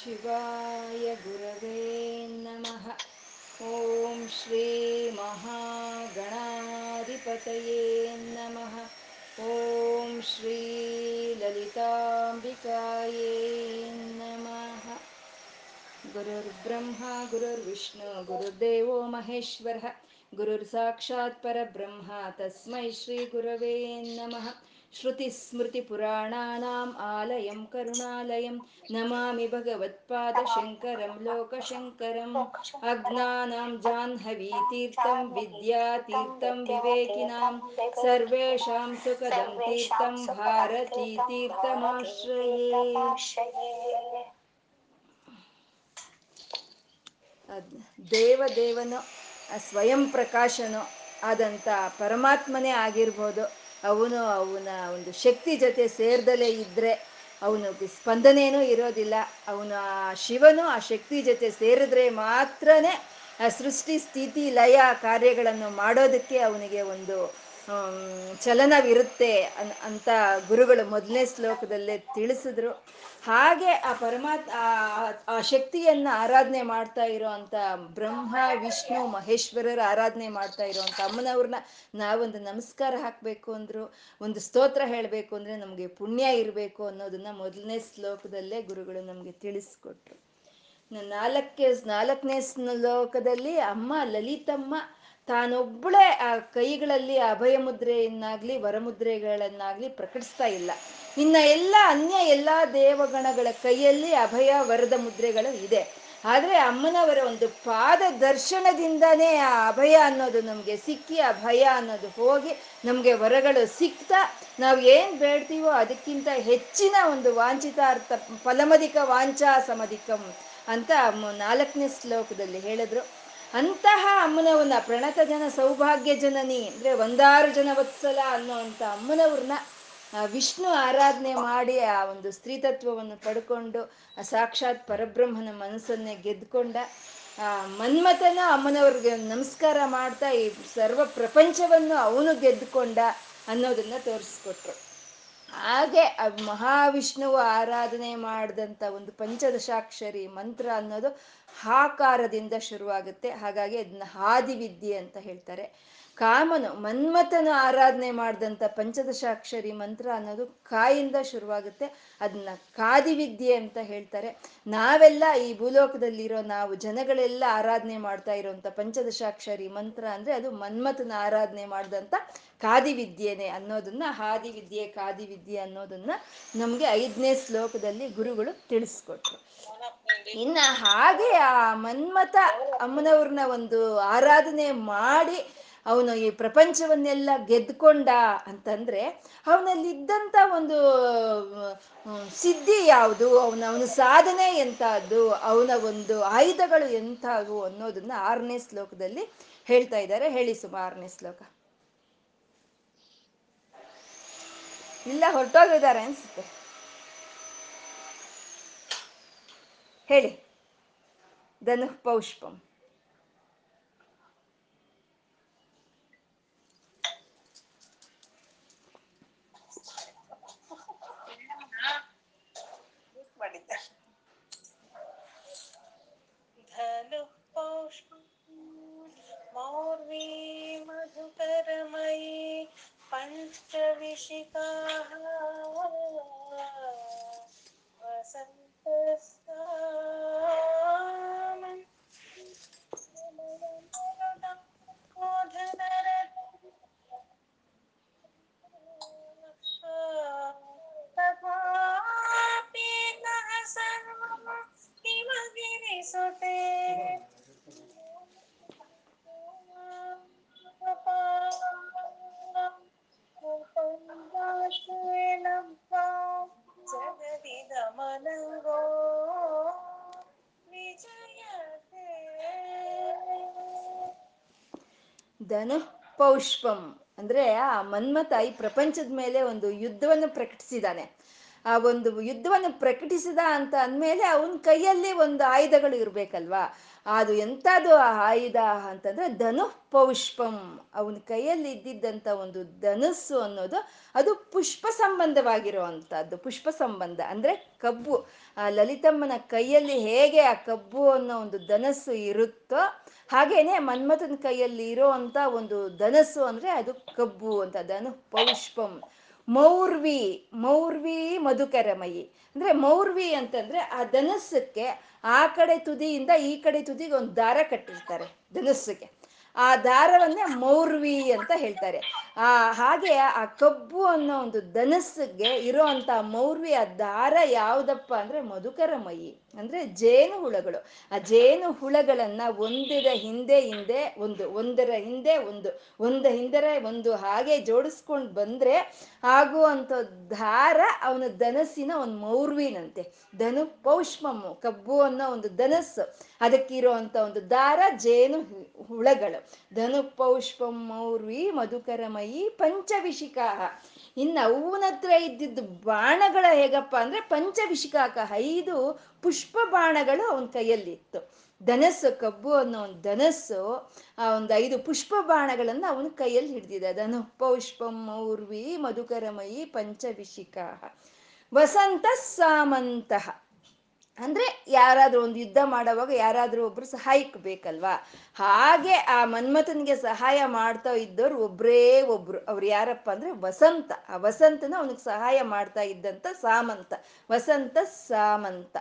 शिवाय गुरवे नमः ॐ श्रीमहागणाधिपतये नमः ॐ श्रीललिताम्बिकायै नमः गुरुर्ब्रह्मा गुरुर्विष्णु गुरुर्देवो महेश्वरः गुरुर्साक्षात् परब्रह्म तस्मै श्रीगुरवे नमः श्रुतिस्मृतिपुराणानाम् आलयं करुणालयं नमामि भगवत्पादशङ्करं लोकशङ्करम् अज्ञानां जाह्नवीतीर्थं विद्यातीर्थं विवेकिनां सर्वेषां सुखदं तीर्थं भारतीतीर्थमाश्रये ಅದ್ ದೇವದೇವನು ಆ ಸ್ವಯಂ ಪ್ರಕಾಶನು ಆದಂಥ ಪರಮಾತ್ಮನೇ ಆಗಿರ್ಬೋದು ಅವನು ಅವನ ಒಂದು ಶಕ್ತಿ ಜೊತೆ ಸೇರ್ದಲೇ ಇದ್ದರೆ ಅವನು ಸ್ಪಂದನೇನೂ ಇರೋದಿಲ್ಲ. ಅವನು ಆ ಶಿವನು ಆ ಶಕ್ತಿ ಜೊತೆ ಸೇರಿದ್ರೆ ಮಾತ್ರನೇ ಸೃಷ್ಟಿ, ಸ್ಥಿತಿ, ಲಯ, ಕಾರ್ಯಗಳನ್ನು ಮಾಡೋದಕ್ಕೆ ಅವನಿಗೆ ಒಂದು ಚಲನವಿರುತ್ತೆ ಅನ್, ಅಂತ ಗುರುಗಳು ಮೊದಲನೇ ಶ್ಲೋಕದಲ್ಲೇ ತಿಳಿಸಿದ್ರು. ಹಾಗೆ ಆ ಪರಮಾತ್ಮ ಆ ಶಕ್ತಿಯನ್ನ ಆರಾಧನೆ ಮಾಡ್ತಾ ಇರೋವಂಥ ಬ್ರಹ್ಮ, ವಿಷ್ಣು, ಮಹೇಶ್ವರರ ಆರಾಧನೆ ಮಾಡ್ತಾ ಇರೋವಂಥ ಅಮ್ಮನವ್ರನ್ನ ನಾವೊಂದು ನಮಸ್ಕಾರ ಹಾಕಬೇಕು ಅಂದ್ರು, ಒಂದು ಸ್ತೋತ್ರ ಹೇಳಬೇಕು ಅಂದ್ರೆ ನಮಗೆ ಪುಣ್ಯ ಇರಬೇಕು ಅನ್ನೋದನ್ನ ಮೊದಲನೇ ಶ್ಲೋಕದಲ್ಲೇ ಗುರುಗಳು ನಮಗೆ ತಿಳಿಸ್ಕೊಟ್ರು. ನಾಲ್ಕೇ, ನಾಲ್ಕನೇ ಶ್ಲೋಕದಲ್ಲಿ ಅಮ್ಮ ಲಲಿತಮ್ಮ ತಾನೊಬ್ಬಳೇ ಆ ಕೈಗಳಲ್ಲಿ ಅಭಯ ಮುದ್ರೆಯನ್ನಾಗ್ಲಿ ವರಮುದ್ರೆಗಳನ್ನಾಗ್ಲಿ ಪ್ರಕಟಿಸ್ತಾ ಇಲ್ಲ. ಇನ್ನ ಎಲ್ಲ ಅನ್ಯ ಎಲ್ಲ ದೇವಗಣಗಳ ಕೈಯಲ್ಲಿ ಅಭಯ, ವರದ ಮುದ್ರೆಗಳು ಇದೆ. ಆದ್ರೆ ಅಮ್ಮನವರ ಒಂದು ಪಾದ ದರ್ಶನದಿಂದನೇ ಆ ಅಭಯ ಅನ್ನೋದು ನಮ್ಗೆ ಸಿಕ್ಕಿ ಆ ಭಯ ಅನ್ನೋದು ಹೋಗಿ ನಮ್ಗೆ ವರಗಳು ಸಿಕ್ತಾ, ನಾವು ಏನ್ ಬೇಡ್ತೀವೋ ಅದಕ್ಕಿಂತ ಹೆಚ್ಚಿನ ಒಂದು ವಾಂಛಿತಾರ್ಥ, ಫಲಮಧಿಕ ವಾಂಛಾ ಸಮಧಿಕಂ ಅಂತ ನಾಲ್ಕನೇ ಶ್ಲೋಕದಲ್ಲಿ ಹೇಳಿದ್ರು. ಅಂತಹ ಅಮ್ಮನವನ್ನ ಪ್ರಣತ ಜನ ಸೌಭಾಗ್ಯ ಜನನಿ ಅಂದ್ರೆ ಒಂದಾರು ಜನ ವತ್ಸಲ ಅನ್ನೋ ಅಂತ ಅಮ್ಮನವ್ರನ್ನ ವಿಷ್ಣು ಆರಾಧನೆ ಮಾಡಿ ಆ ಒಂದು ಸ್ತ್ರೀತತ್ವವನ್ನು ಪಡ್ಕೊಂಡು ಸಾಕ್ಷಾತ್ ಪರಬ್ರಹ್ಮನ ಮನಸ್ಸನ್ನೇ ಗೆದ್ಕೊಂಡ ಮನ್ಮಥನ ಅಮ್ಮನವ್ರಿಗೆ ನಮಸ್ಕಾರ ಮಾಡ್ತಾ ಈ ಸರ್ವ ಪ್ರಪಂಚವನ್ನು ಅವನು ಗೆದ್ದುಕೊಂಡ ಅನ್ನೋದನ್ನ ತೋರಿಸ್ಕೊಟ್ರು. ಹಾಗೆ ಮಹಾವಿಷ್ಣುವು ಆರಾಧನೆ ಮಾಡಿದಂಥ ಒಂದು ಪಂಚದಶಾಕ್ಷರಿ ಮಂತ್ರ ಅನ್ನೋದು ಹಾಕಾರದಿಂದ ಶುರುವಾಗುತ್ತೆ. ಹಾಗಾಗಿ ಅದನ್ನ ಹಾದಿವಿದ್ಯೆ ಅಂತ ಹೇಳ್ತಾರೆ. ಕಾಮನು, ಮನ್ಮಥನು ಆರಾಧನೆ ಮಾಡಿದಂಥ ಪಂಚದಶಾಕ್ಷರಿ ಮಂತ್ರ ಅನ್ನೋದು ಕಾಯಿಂದ ಶುರುವಾಗುತ್ತೆ. ಅದನ್ನ ಕಾದಿವಿದ್ಯೆ ಅಂತ ಹೇಳ್ತಾರೆ. ನಾವೆಲ್ಲ ಈ ಭೂಲೋಕದಲ್ಲಿರೋ ನಾವು ಜನಗಳೆಲ್ಲ ಆರಾಧನೆ ಮಾಡ್ತಾ ಇರೋಂಥ ಪಂಚದಶಾಕ್ಷರಿ ಮಂತ್ರ ಅಂದ್ರೆ ಅದು ಮನ್ಮಥನ ಆರಾಧನೆ ಮಾಡಿದಂಥ ಕಾದಿವಿದ್ಯೆನೆ ಅನ್ನೋದನ್ನ ಹಾದಿ ವಿದ್ಯೆ ಕಾದಿ ವಿದ್ಯೆ ಅನ್ನೋದನ್ನ ನಮ್ಗೆ ಐದನೇ ಶ್ಲೋಕದಲ್ಲಿ ಗುರುಗಳು ತಿಳಿಸ್ಕೊಟ್ರು. ಇನ್ನ ಹಾಗೆ ಆ ಮನ್ಮಥ ಅಮ್ಮನವ್ರನ್ನ ಒಂದು ಆರಾಧನೆ ಮಾಡಿ ಅವನು ಈ ಪ್ರಪಂಚವನ್ನೆಲ್ಲ ಗೆದ್ಕೊಂಡ ಅಂತಂದ್ರೆ ಅವನಲ್ಲಿದ್ದಂಥ ಒಂದು ಸಿದ್ಧಿ ಯಾವುದು? ಅವನ ಅವನ ಸಾಧನೆ ಎಂಥದ್ದು? ಅವನ ಒಂದು ಆಯುಧಗಳು ಎಂಥವು ಅನ್ನೋದನ್ನ ಆರನೇ ಶ್ಲೋಕದಲ್ಲಿ ಹೇಳ್ತಾ ಇದ್ದಾರೆ. ಹೇಳಿ ಸುಮ, ಆರನೇ ಶ್ಲೋಕ. ಇಲ್ಲ, ಹೊರಟೋಗಿದ್ದಾರೆ ಅನ್ಸುತ್ತೆ. ಹೇಳಿ. ಧನು ಪೌಷ್ಪಂ. ಧನು ಪೌಷ್ಪಂ ಅಂದ್ರೆ ಆ ಮನ್ಮಥ ಈ ಪ್ರಪಂಚದ ಮೇಲೆ ಒಂದು ಯುದ್ಧವನ್ನು ಪ್ರಕಟಿಸಿದಾನೆ ಆ ಒಂದು ಯುದ್ಧವನ್ನು ಪ್ರಕಟಿಸಿದ ಅಂತ ಅಂದಮೇಲೆ ಅವನ ಕೈಯಲ್ಲಿ ಒಂದು ಆಯುಧಗಳು ಇರಬೇಕಲ್ವಾ? ಅದು ಎಂಥದ್ದು ಆ ಆಯುಧ ಅಂತಂದ್ರೆ ಧನು ಪೌಷ್ಪಂ ಅವನ ಕೈಯಲ್ಲಿ ಇದ್ದಿದ್ದಂಥ ಒಂದು ಧನಸ್ಸು ಅನ್ನೋದು ಅದು ಪುಷ್ಪ ಸಂಬಂಧವಾಗಿರುವಂಥದ್ದು ಪುಷ್ಪ ಸಂಬಂಧ ಅಂದ್ರೆ ಕಬ್ಬು. ಆ ಲಲಿತಮ್ಮನ ಕೈಯಲ್ಲಿ ಹೇಗೆ ಆ ಕಬ್ಬು ಅನ್ನೋ ಒಂದು ಧನಸ್ಸು ಇರುತ್ತೋ ಹಾಗೇನೆ ಮನ್ಮಥನ ಕೈಯಲ್ಲಿ ಇರೋವಂಥ ಒಂದು ಧನಸ್ಸು ಅಂದ್ರೆ ಅದು ಕಬ್ಬು ಅಂತ, ಧನು ಪೌಷ್ಪಂ. ಮೌರ್ವಿ ಮೌರ್ವಿ ಮಧುಕರಮಯಿ. ಅಂದ್ರೆ ಮೌರ್ವಿ ಅಂತಂದ್ರೆ ಆ ಧನಸ್ಸಕ್ಕೆ ಆ ಕಡೆ ತುದಿಯಿಂದ ಈ ಕಡೆ ತುದಿಗೆ ಒಂದು ದಾರ ಕಟ್ಟಿರ್ತಾರೆ, ಧನಸ್ಸಿಗೆ. ಆ ದಾರವನ್ನೇ ಮೌರ್ವಿ ಅಂತ ಹೇಳ್ತಾರೆ. ಆ, ಹಾಗೆ ಆ ಕಬ್ಬು ಅನ್ನೋ ಒಂದು ಧನಸ್ಸಿಗೆ ಇರೋ ಅಂತ ಮೌರ್ವಿ ಆ ದಾರ ಯಾವ್ದಪ್ಪ ಅಂದ್ರೆ ಮಧುಕರಮಯಿ. ಅಂದ್ರೆ ಜೇನು ಹುಳಗಳು. ಆ ಜೇನು ಹುಳಗಳನ್ನ ಒಂದರ ಹಿಂದೆ ಹಿಂದೆ ಒಂದು ಒಂದರ ಹಿಂದೆ ಒಂದು ಒಂದ ಹಿಂದರ ಒಂದು ಹಾಗೆ ಜೋಡಿಸ್ಕೊಂಡು ಬಂದ್ರೆ ಆಗುವಂಥ ದಾರ ಅವನ ಧನಸ್ಸಿನ ಒಂದು ಮೌರ್ವಿನಂತೆ. ಧನು ಪೌಷ್ಮಮ್ಮು ಕಬ್ಬು ಅನ್ನೋ ಒಂದು ಧನಸ್ಸು. ಅದಕ್ಕಿರುವಂತ ಒಂದು ದಾರ ಜೇನು ಹುಳಗಳು. ಧನು ಪೌಷ್ಪಂ ಮೌರ್ವಿ ಮಧುಕರಮಯಿ ಪಂಚವಿಶಿಕಾಹ ಇನ್ನು ಅವನ ಹತ್ರ ಇದ್ದಿದ್ದು ಬಾಣಗಳ ಹೇಗಪ್ಪ ಅಂದ್ರೆ ಪಂಚವಿಶಿಕಾಕ ಐದು ಪುಷ್ಪ ಬಾಣಗಳು ಅವನ ಕೈಯಲ್ಲಿತ್ತು. ಧನಸ್ಸು, ಕಬ್ಬು ಅನ್ನೋ ಒಂದು ಧನಸ್ಸು, ಆ ಒಂದು ಐದು ಪುಷ್ಪ ಬಾಣಗಳನ್ನು ಅವನ ಕೈಯಲ್ಲಿ ಹಿಡ್ದಿದೆ. ಧನು ಪೌಷ್ಪಂ ಮೌರ್ವಿ ಮಧುಕರಮಯಿ ಪಂಚವಿಶಿಕಾಹ ವಸಂತ ಸಾಮಂತಹ ಅಂದ್ರೆ ಯಾರಾದ್ರೂ ಒಂದು ಯುದ್ಧ ಮಾಡೋವಾಗ ಯಾರಾದ್ರೂ ಒಬ್ರು ಸಹಾಯಕ್ಕೆ ಬೇಕಲ್ವಾ? ಹಾಗೆ ಆ ಮನ್ಮಥನ್ಗೆ ಸಹಾಯ ಮಾಡ್ತಾ ಇದ್ದವ್ರು ಒಬ್ರೇ ಒಬ್ರು. ಅವ್ರು ಯಾರಪ್ಪ ಅಂದ್ರೆ ವಸಂತ. ಆ ವಸಂತನ ಅವನಿಗೆ ಸಹಾಯ ಮಾಡ್ತಾ ಇದ್ದಂತ ಸಾಮಂತ. ವಸಂತ ಸಾಮಂತ.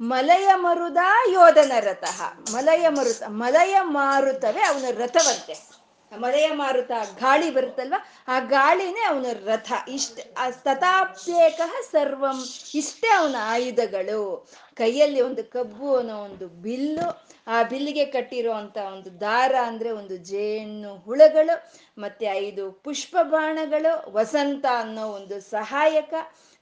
ಮಲಯ ಮರುದ ಯೋಧನ ರಥ. ಮಲಯ ಮರುತ, ಮಲಯ ಮಾರುತವೇ ಅವನ ರಥವಂತೆ. ಮಲಯ ಮಾರುತ ಗಾಳಿ ಬರುತ್ತಲ್ವ? ಆ ಗಾಳಿನೇ ಅವನ ರಥ. ಇಷ್ಟ ತಥಾಪ್ಯೇಕ ಸರ್ವಂ. ಇಷ್ಟೇ ಅವನ ಆಯುಧಗಳು. ಕೈಯಲ್ಲಿ ಒಂದು ಕಬ್ಬು ಅನ್ನೋ ಒಂದು ಬಿಲ್ಲು, ಆ ಬಿಲ್ಲಿಗೆ ಕಟ್ಟಿರುವಂತ ಒಂದು ದಾರ ಅಂದ್ರೆ ಒಂದು ಜೇನು ಹುಳಗಳು, ಮತ್ತೆ ಐದು ಪುಷ್ಪ ಬಾಣಗಳು ವಸಂತ ಅನ್ನೋ ಒಂದು ಸಹಾಯಕ,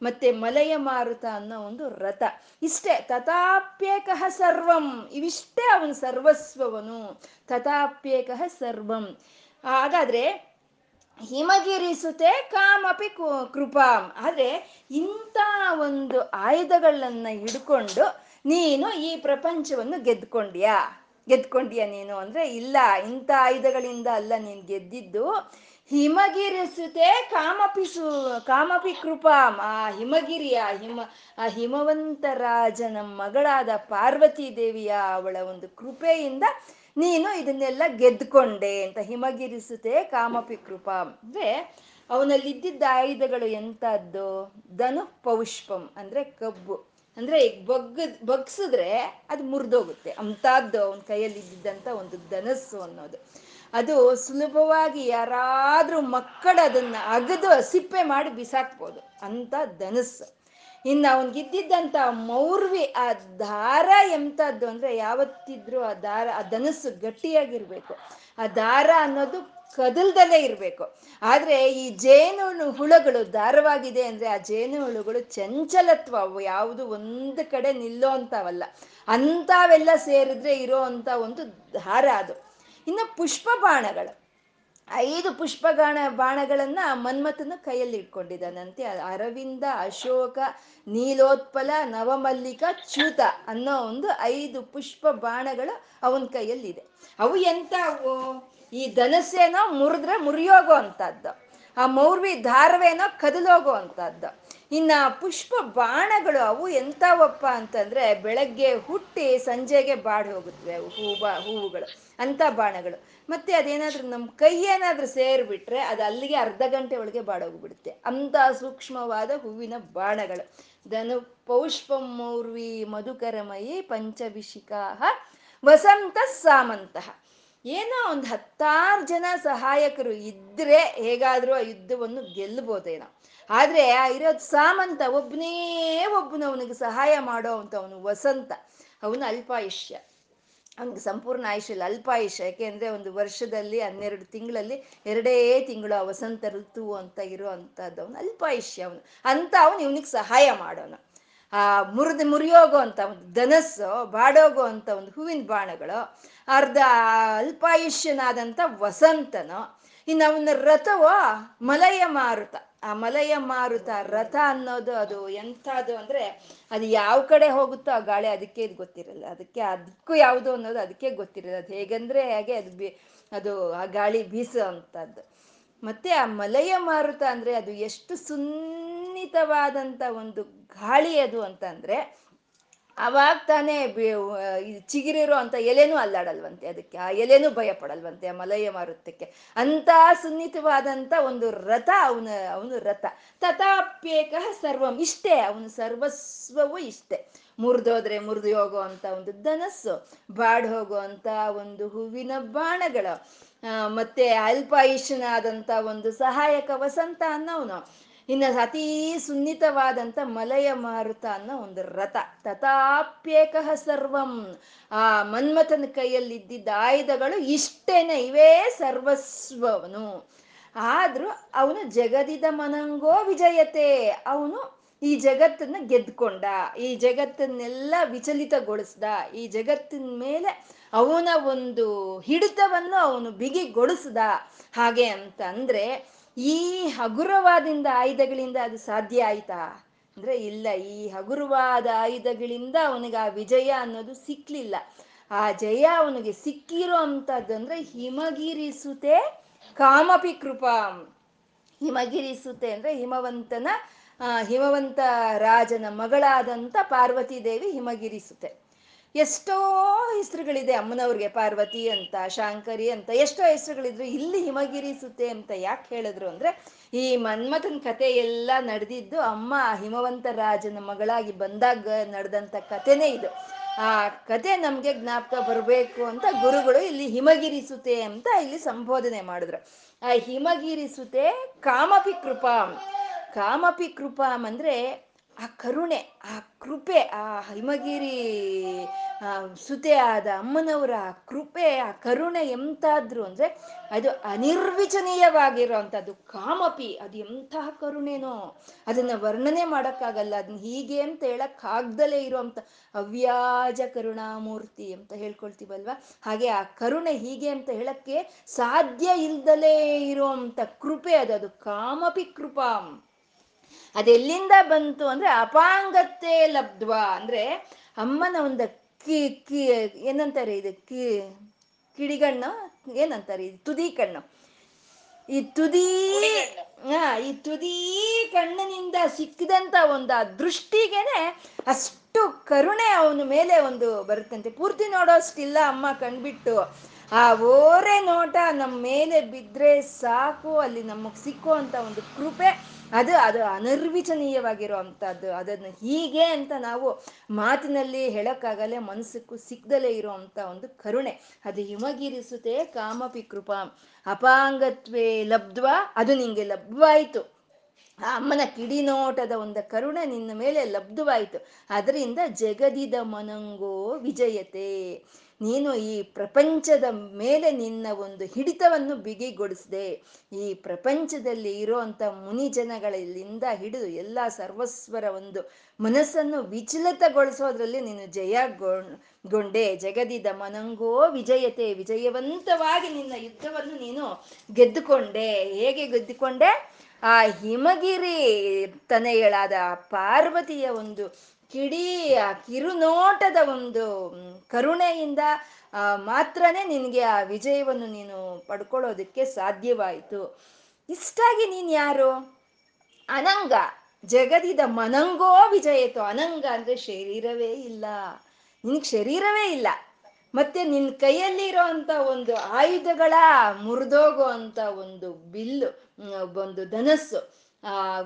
ಮತ್ತೆ ಮಲಯ ಮಾರುತ ಅನ್ನೋ ಒಂದು ರಥ. ಇಷ್ಟೇ. ತಥಾಪ್ಯೇಕಃ ಸರ್ವಂ. ಇವಿಷ್ಟೇ ಅವನು ಸರ್ವಸ್ವವನು. ತಥಾಪ್ಯೇಕಃ ಸರ್ವಂ. ಹಾಗಾದ್ರೆ ಹಿಮಗಿರಿಸುತ್ತೆ ಕಾಮಪಿ ಕೃಪಾಂ. ಆದ್ರೆ ಇಂಥ ಒಂದು ಆಯುಧಗಳನ್ನ ಹಿಡ್ಕೊಂಡು ನೀನು ಈ ಪ್ರಪಂಚವನ್ನು ಗೆದ್ಕೊಂಡ್ಯಾ. ಗೆದ್ಕೊಂಡ್ಯಾ ನೀನು ಅಂದ್ರೆ ಇಲ್ಲ, ಇಂಥ ಆಯುಧಗಳಿಂದ ಅಲ್ಲ ನೀನು ಗೆದ್ದಿದ್ದು. ಹಿಮಗಿರಿಸುತ್ತೆ ಕಾಮಪಿ ಸು, ಕಾಮಪಿ ಕೃಪಾಂ. ಆ ಹಿಮಗಿರಿಯ ಹಿಮ, ಆ ಹಿಮವಂತ ರಾಜನ ಮಗಳಾದ ಪಾರ್ವತಿ ದೇವಿಯ ಅವಳ ಒಂದು ಕೃಪೆಯಿಂದ ನೀನು ಇದನ್ನೆಲ್ಲ ಗೆದ್ಕೊಂಡೆ ಅಂತ ಹಿಮಗಿರಿಸುತ್ತೆ ಕಾಮಪಿ ಕೃಪಾ ಅಂದ್ರೆ ಅವನಲ್ಲಿ ಇದ್ದಿದ್ದ ಆಯುಧಗಳು ಎಂತದ್ದು? ಧನು ಪೌಷ್ಪಂ, ಅಂದ್ರೆ ಕಬ್ಬು. ಅಂದ್ರೆ ಈಗ ಬಗ್ಗ ಬಗ್ಸಿದ್ರೆ ಅದು ಮುರಿದೋಗುತ್ತೆ. ಅಂತದ್ದು ಅವನ ಕೈಯಲ್ಲಿ ಇದ್ದಿದ್ದಂತ ಒಂದು ಧನಸ್ಸು ಅನ್ನೋದು. ಅದು ಸುಲಭವಾಗಿ ಯಾರಾದ್ರೂ ಮಕ್ಕಳು ಅದನ್ನ ಅಗದು, ಸಿಪ್ಪೆ ಮಾಡಿ ಬಿಸಾಕ್ಬೋದು. ಅಂತ ಧನಸ್ಸು. ಇನ್ನು ಅವನ್ಗಿದ್ದಿದ್ದಂಥ ಮೌರ್ವಿ ಆ ದಾರ ಎಂಥದ್ದು ಅಂದ್ರೆ ಯಾವತ್ತಿದ್ರು ಆ ದಾರ, ಆ ಧನಸ್ಸು ಗಟ್ಟಿಯಾಗಿರ್ಬೇಕು. ಆ ದಾರ ಅನ್ನೋದು ಕದಲ್ದಲ್ಲೇ ಇರಬೇಕು. ಆದರೆ ಈ ಜೇನು ಹುಳುಗಳು ದಾರವಾಗಿದೆ ಅಂದರೆ ಆ ಜೇನು ಹುಳುಗಳು ಚಂಚಲತ್ವ, ಅವು ಯಾವುದು ಒಂದು ಕಡೆ ನಿಲ್ಲೋ ಅಂಥವಲ್ಲ ಅಂಥವೆಲ್ಲ ಸೇರಿದ್ರೆ ಇರೋ ಒಂದು ದಾರ ಅದು. ಇನ್ನು ಪುಷ್ಪ ಬಾಣಗಳು ಐದು ಪುಷ್ಪಗಾಣ ಬಾಣಗಳನ್ನ ಮನ್ಮಥನ ಕೈಯಲ್ಲಿ ಇಟ್ಕೊಂಡಿದ್ದಾನಂತೆ ಅರವಿಂದ, ಅಶೋಕ, ನೀಲೋತ್ಪಲ, ನವಮಲ್ಲಿಕ, ಚ್ಯೂತ ಅನ್ನೋ ಒಂದು ಐದು ಪುಷ್ಪ ಬಾಣಗಳು ಅವನ ಕೈಯಲ್ಲಿದೆ. ಅವು ಎಂತ ಅವು? ಈ ಧನಸ್ಸೇನೋ ಮುರಿದ್ರೆ ಮುರಿಯೋಗೋ ಅಂತದ್ದು. ಆ ಮೌರ್ವಿ ಧಾರವೇನೋ ಕದಲೋಗೋ ಅಂತದ್ದು. ಇನ್ನ ಪುಷ್ಪ ಬಾಣಗಳು ಅವು ಎಂಥವಪ್ಪ ಅಂತಂದ್ರೆ ಬೆಳಗ್ಗೆ ಹುಟ್ಟಿ ಸಂಜೆಗೆ ಬಾಡಿ ಹೋಗುತ್ತವೆ ಅವು ಬಾ ಹೂವುಗಳು, ಅಂತ ಬಾಣಗಳು. ಮತ್ತೆ ಅದೇನಾದ್ರೂ ನಮ್ಮ ಕೈ ಏನಾದ್ರೂ ಸೇರ್ಬಿಟ್ರೆ ಅದು ಅಲ್ಲಿಗೆ ಅರ್ಧ ಗಂಟೆ ಒಳಗೆ ಬಾಡೋಗ್ಬಿಡುತ್ತೆ ಅಂತ ಸೂಕ್ಷ್ಮವಾದ ಹೂವಿನ ಬಾಣಗಳು. ಧನು ಪೌಷ್ಪಂ ಮೌರ್ವಿ ಮಧುಕರಮಯಿ ಪಂಚವಿಶಿಕಾಹ ವಸಂತ ಸಾಮಂತಹ ಏನೋ ಒಂದು ಹತ್ತಾರು ಜನ ಸಹಾಯಕರು ಇದ್ರೆ ಹೇಗಾದರೂ ಆ ಯುದ್ಧವನ್ನು ಗೆಲ್ಲಬೋದೇನೋ ಆದರೆ ಆ ಇರೋದು ಸಾಮಂತ ಒಬ್ಬನೇ ಒಬ್ಬನು ಅವನಿಗೆ ಸಹಾಯ ಮಾಡೋ ಅಂತ ಅವನು ವಸಂತ. ಅವನು ಅಲ್ಪಾಯುಷ್ಯ. ಅವನಿಗೆ ಸಂಪೂರ್ಣ ಆಯುಷ್ಯ ಇಲ್ಲ, ಅಲ್ಪಾಯುಷ್ಯ. ಯಾಕೆ ಅಂದ್ರೆ ಒಂದು ವರ್ಷದಲ್ಲಿ, ಹನ್ನೆರಡು ತಿಂಗಳಲ್ಲಿ ಎರಡೇ ತಿಂಗಳು ಆ ವಸಂತ ಋತು ಅಂತ ಇರೋ ಅಂಥದ್ದು ಅವನು ಅಲ್ಪಾಯುಷ್ಯ ಅವನು. ಅಂತ ಅವನು ಇವನಿಗೆ ಸಹಾಯ ಮಾಡೋನು. ಆ, ಮುರಿದು ಮುರಿಯೋಗೋ ಅಂತ ಒಂದು ಧನಸ್ಸು, ಬಾಡೋಗೋ ಅಂತ ಒಂದು ಹೂವಿನ ಬಾಣಗಳು, ಅರ್ಧ ಅಲ್ಪಾಯುಷ್ಯನಾದಂಥ ವಸಂತನು, ಇನ್ನು ಅವನ ರಥವೋ ಮಲಯ ಮಾರುತ. ಆ ಮಲಯ ಮಾರುತ ರಥ ಅನ್ನೋದು ಅದು ಎಂಥದ್ದು ಅಂದರೆ ಅದು ಯಾವ ಕಡೆ ಹೋಗುತ್ತೋ ಆ ಗಾಳಿ ಅದಕ್ಕೆ ಇದು ಗೊತ್ತಿರಲ್ಲ. ಅದಕ್ಕೆ ಅದಕ್ಕೂ ಯಾವುದು ಅನ್ನೋದು ಅದಕ್ಕೆ ಗೊತ್ತಿರಲ್ಲ. ಅದು ಹೇಗಂದ್ರೆ ಹಾಗೆ ಅದು ಬಿ, ಅದು ಆ ಗಾಳಿ ಬೀಸೋ ಅಂಥದ್ದು. ಮತ್ತೆ ಆ ಮಲಯ ಮಾರುತ ಅಂದ್ರೆ ಅದು ಎಷ್ಟು ಸುನ್ನಿತವಾದಂಥ ಒಂದು ಗಾಳಿ ಅದು ಅಂತಂದ್ರೆ ಅವಾಗ ತಾನೇ ಚಿಗಿರಿರೋ ಅಂತ ಎಲೆನೂ ಅಲ್ಲಾಡಲ್ವಂತೆ ಅದಕ್ಕೆ. ಆ ಎಲೆನೂ ಭಯ ಪಡಲ್ವಂತೆ ಆ ಮಲಯ ಮಾರುತಕ್ಕೆ. ಅಂತ ಸುನ್ನಿತವಾದಂಥ ಒಂದು ರಥ ಅವನ, ಅವನು ರಥ. ತಥಾಪ್ಯೇಕ ಸರ್ವಂ ಇಷ್ಟೇ. ಅವನು ಸರ್ವಸ್ವವು ಇಷ್ಟೇ. ಮುರಿದೋದ್ರೆ ಮುರಿದು ಹೋಗೋ ಅಂತ ಒಂದು ಧನಸ್ಸು, ಬಾಡ್ ಹೋಗೋ ಅಂತ ಒಂದು ಹೂವಿನ ಬಾಣಗಳು ಮತ್ತೆ ಅಲ್ಪಾಯುಷ್ಯನಾದಂಥ ಒಂದು ಸಹಾಯಕ ವಸಂತ ಅನ್ನೋನು ಇನ್ನು ಅತೀ ಸುನ್ನಿತವಾದಂಥ ಮಲಯ ಮಾರುತ ಅನ್ನೋ ಒಂದು ರಥ. ತಥಾಪ್ಯೇಕ ಸರ್ವಂ. ಆ ಮನ್ಮಥನ ಕೈಯಲ್ಲಿ ಇದ್ದಿದ್ದ ಆಯುಧಗಳು ಇಷ್ಟೇನೆ ಇವೇ ಸರ್ವಸ್ವವನು. ಆದರೂ ಅವನು ಜಗದಿದ ಮನಂಗೋ ವಿಜಯತೆ. ಅವನು ಈ ಜಗತ್ತನ್ನು ಗೆದ್ಕೊಂಡ. ಈ ಜಗತ್ತನ್ನೆಲ್ಲ ವಿಚಲಿತಗೊಳಿಸ್ದ. ಈ ಜಗತ್ತಿನ ಮೇಲೆ ಅವನ ಒಂದು ಹಿಡಿತವನ್ನು ಅವನು ಬಿಗಿಗೊಳಿಸ್ದ. ಹಾಗೆ ಅಂತ ಈ ಹಗುರವಾದಿಂದ ಆಯುಧಗಳಿಂದ ಅದು ಸಾಧ್ಯ ಆಯ್ತಾ? ಅಂದ್ರೆ ಇಲ್ಲ, ಈ ಹಗುರವಾದ ಆಯುಧಗಳಿಂದ ಅವನಿಗೆ ಆ ವಿಜಯ ಅನ್ನೋದು ಸಿಕ್ಲಿಲ್ಲ. ಆ ಜಯ ಅವನಿಗೆ ಸಿಕ್ಕಿರೋ ಅಂತದ್ದು ಅಂದ್ರೆ ಹಿಮಗಿರಿಸುತ್ತೆ ಕಾಮಪಿ ಕೃಪಾ ಹಿಮಗಿರಿಸುತ್ತೆ ಅಂದ್ರೆ ಹಿಮವಂತನ ಹಿಮವಂತ ರಾಜನ ಮಗಳಾದಂಥ ಪಾರ್ವತಿ ದೇವಿ ಹಿಮಗಿರಿಸುತ್ತೆ ಎಷ್ಟೋ ಹೆಸರುಗಳಿದೆ ಅಮ್ಮನವ್ರಿಗೆ, ಪಾರ್ವತಿ ಅಂತ, ಶಾಂಕರಿ ಅಂತ, ಎಷ್ಟೋ ಹೆಸರುಗಳಿದ್ರು ಇಲ್ಲಿ ಹಿಮಗಿರಿಸುತ್ತೆ ಅಂತ ಯಾಕೆ ಹೇಳಿದ್ರು ಅಂದ್ರೆ, ಈ ಮನ್ಮಥನ್ ಕತೆ ಎಲ್ಲ ನಡೆದಿದ್ದು ಅಮ್ಮ ಹಿಮವಂತ ರಾಜನ ಮಗಳಾಗಿ ಬಂದಾಗ ನಡೆದಂಥ ಕಥೆನೇ ಇದು. ಆ ಕತೆ ನಮಗೆ ಜ್ಞಾಪಕ ಬರಬೇಕು ಅಂತ ಗುರುಗಳು ಇಲ್ಲಿ ಹಿಮಗಿರಿಸುತ್ತೆ ಅಂತ ಇಲ್ಲಿ ಸಂಬೋಧನೆ ಮಾಡಿದ್ರು. ಆ ಹಿಮಗಿರಿಸುತ್ತೆ ಕಾಮಪಿ ಕೃಪಾಂ. ಕಾಮಪಿ ಕೃಪಾಂ ಅಂದ್ರೆ ಆ ಕರುಣೆ, ಆ ಕೃಪೆ, ಆ ಹಿಮಗಿರಿ ಸುತೆ ಆದ ಅಮ್ಮನವರ ಆ ಕೃಪೆ, ಆ ಕರುಣೆ ಎಂತಾದ್ರು ಅಂದ್ರೆ ಅದು ಅನಿರ್ವಿಚನೀಯವಾಗಿರೋಂಥದ್ದು ಕಾಮಪಿ, ಅದು ಎಂತಹ ಕರುಣೆನೋ, ಅದನ್ನ ವರ್ಣನೆ ಮಾಡೋಕ್ಕಾಗಲ್ಲ. ಅದನ್ನ ಹೀಗೆ ಅಂತ ಹೇಳಕ್ ಆಗ್ದಲೇ ಇರುವಂತ ಅವ್ಯಾಜ ಕರುಣಾಮೂರ್ತಿ ಅಂತ ಹೇಳ್ಕೊಳ್ತೀವಲ್ವ? ಹಾಗೆ ಆ ಕರುಣೆ ಹೀಗೆ ಅಂತ ಹೇಳಕ್ಕೆ ಸಾಧ್ಯ ಇಲ್ದಲೇ ಇರುವಂತ ಕೃಪೆ ಅದು ಅದು ಕಾಮಪಿ ಕೃಪಾಂ. ಅದೆಲ್ಲಿಂದ ಬಂತು ಅಂದ್ರೆ ಅಪಾಂಗತ್ತೆ ಲಬ್ಧ್ವ ಅಂದ್ರೆ ಅಮ್ಮನ ಒಂದು ಕಿ ಕಿ ಏನಂತಾರೆ ಇದು? ಕಿ ಕಿಡಿಗಣ್ಣು? ಏನಂತಾರೆ ಇದು? ತುದಿ ಕಣ್ಣು. ಈ ತುದಿ ಹಾ ಈ ತುದಿ ಕಣ್ಣಿನಿಂದ ಸಿಕ್ಕಿದಂತ ಒಂದು ಆ ದೃಷ್ಟಿಗೆನೆ ಅಷ್ಟು ಕರುಣೆ ಅವನ ಮೇಲೆ ಒಂದು ಬರುತ್ತಂತೆ. ಪೂರ್ತಿ ನೋಡೋಷ್ಟಿಲ್ಲ ಅಮ್ಮ ಕಣ್ಬಿಟ್ಟು. ಆ ಓರೆ ನೋಟ ನಮ್ಮ ಮೇಲೆ ಬಿದ್ರೆ ಸಾಕು. ಅಲ್ಲಿ ನಮಗೆ ಸಿಕ್ಕೋ ಅಂತ ಒಂದು ಕೃಪೆ. ಅದು ಅದು ಅನಿರ್ವಿಚನೀಯವಾಗಿರುವಂಥದ್ದು. ಅದನ್ನು ಹೀಗೆ ಅಂತ ನಾವು ಮಾತಿನಲ್ಲಿ ಹೇಳೋಕ್ಕಾಗಲ್ಲ ಮನಸ್ಸಕ್ಕೂ ಸಿಗ್ದಲೇ ಇರೋ ಅಂಥ ಒಂದು ಕರುಣೆ. ಅದು ಹಿಮಗಿರಿಸುತ್ತೆ, ಕಾಮಪಿ ಕೃಪಾ. ಅಪಾಂಗತ್ವೇ ಲಬ್ಧ್ವ, ಅದು ನಿಂಗೆ ಲಭ್ಯವಾಯಿತು ಆ ಅಮ್ಮನ ಕಿಡಿನೋಟದ ಒಂದು ಕರುಣೆ ನಿನ್ನ ಮೇಲೆ ಲಬ್ಧವಾಯಿತು. ಅದರಿಂದ ಜಗದಿದ ಮನಂಗೋ ವಿಜಯತೆ. ನೀನು ಈ ಪ್ರಪಂಚದ ಮೇಲೆ ನಿನ್ನ ಒಂದು ಹಿಡಿತವನ್ನು ಬಿಗಿಗೊಳಿಸಿದೆ. ಈ ಪ್ರಪಂಚದಲ್ಲಿ ಇರೋಂಥ ಮುನಿಜನಗಳಿಂದ ಹಿಡಿದು ಎಲ್ಲ ಸರ್ವಸ್ವರ ಒಂದು ಮನಸ್ಸನ್ನು ವಿಚಲಿತಗೊಳಿಸೋದ್ರಲ್ಲಿ ನೀನು ಜಯ ಗೊಂಡೆ. ಜಗದಿದ ಮನಂಗೋ ವಿಜಯತೆ. ವಿಜಯವಂತವಾಗಿ ನಿನ್ನ ಯುದ್ಧವನ್ನು ನೀನು ಗೆದ್ದುಕೊಂಡೆ. ಹೇಗೆ ಗೆದ್ದುಕೊಂಡೆ? ಆ ಹಿಮಗಿರಿ ತನೆಗಳಾದ ಪಾರ್ವತಿಯ ಒಂದು ಕಿಡಿ, ಆ ಕಿರುನೋಟದ ಒಂದು ಕರುಣೆಯಿಂದ ಮಾತ್ರನೇ ನಿನಗೆ ಆ ವಿಜಯವನ್ನು ನೀನು ಪಡ್ಕೊಳ್ಳೋದಕ್ಕೆ ಸಾಧ್ಯವಾಯಿತು. ಇಷ್ಟಾಗಿ ನೀನು ಯಾರು? ಅನಂಗ. ಜಗದಿದ ಮನಂಗೋ ವಿಜಯಿತು. ಅನಂಗ ಅಂದ್ರೆ ಶರೀರವೇ ಇಲ್ಲ. ನಿನಗೆ ಶರೀರವೇ ಇಲ್ಲ. ಮತ್ತೆ ನಿನ್ ಕೈಯಲ್ಲಿ ಇರೋಂತ ಒಂದು ಆಯುಧಗಳ ಮುರಿದೋಗೋ ಅಂತ ಒಂದು ಬಿಲ್ಲು ಒಂದು ಧನಸ್ಸು, ಆ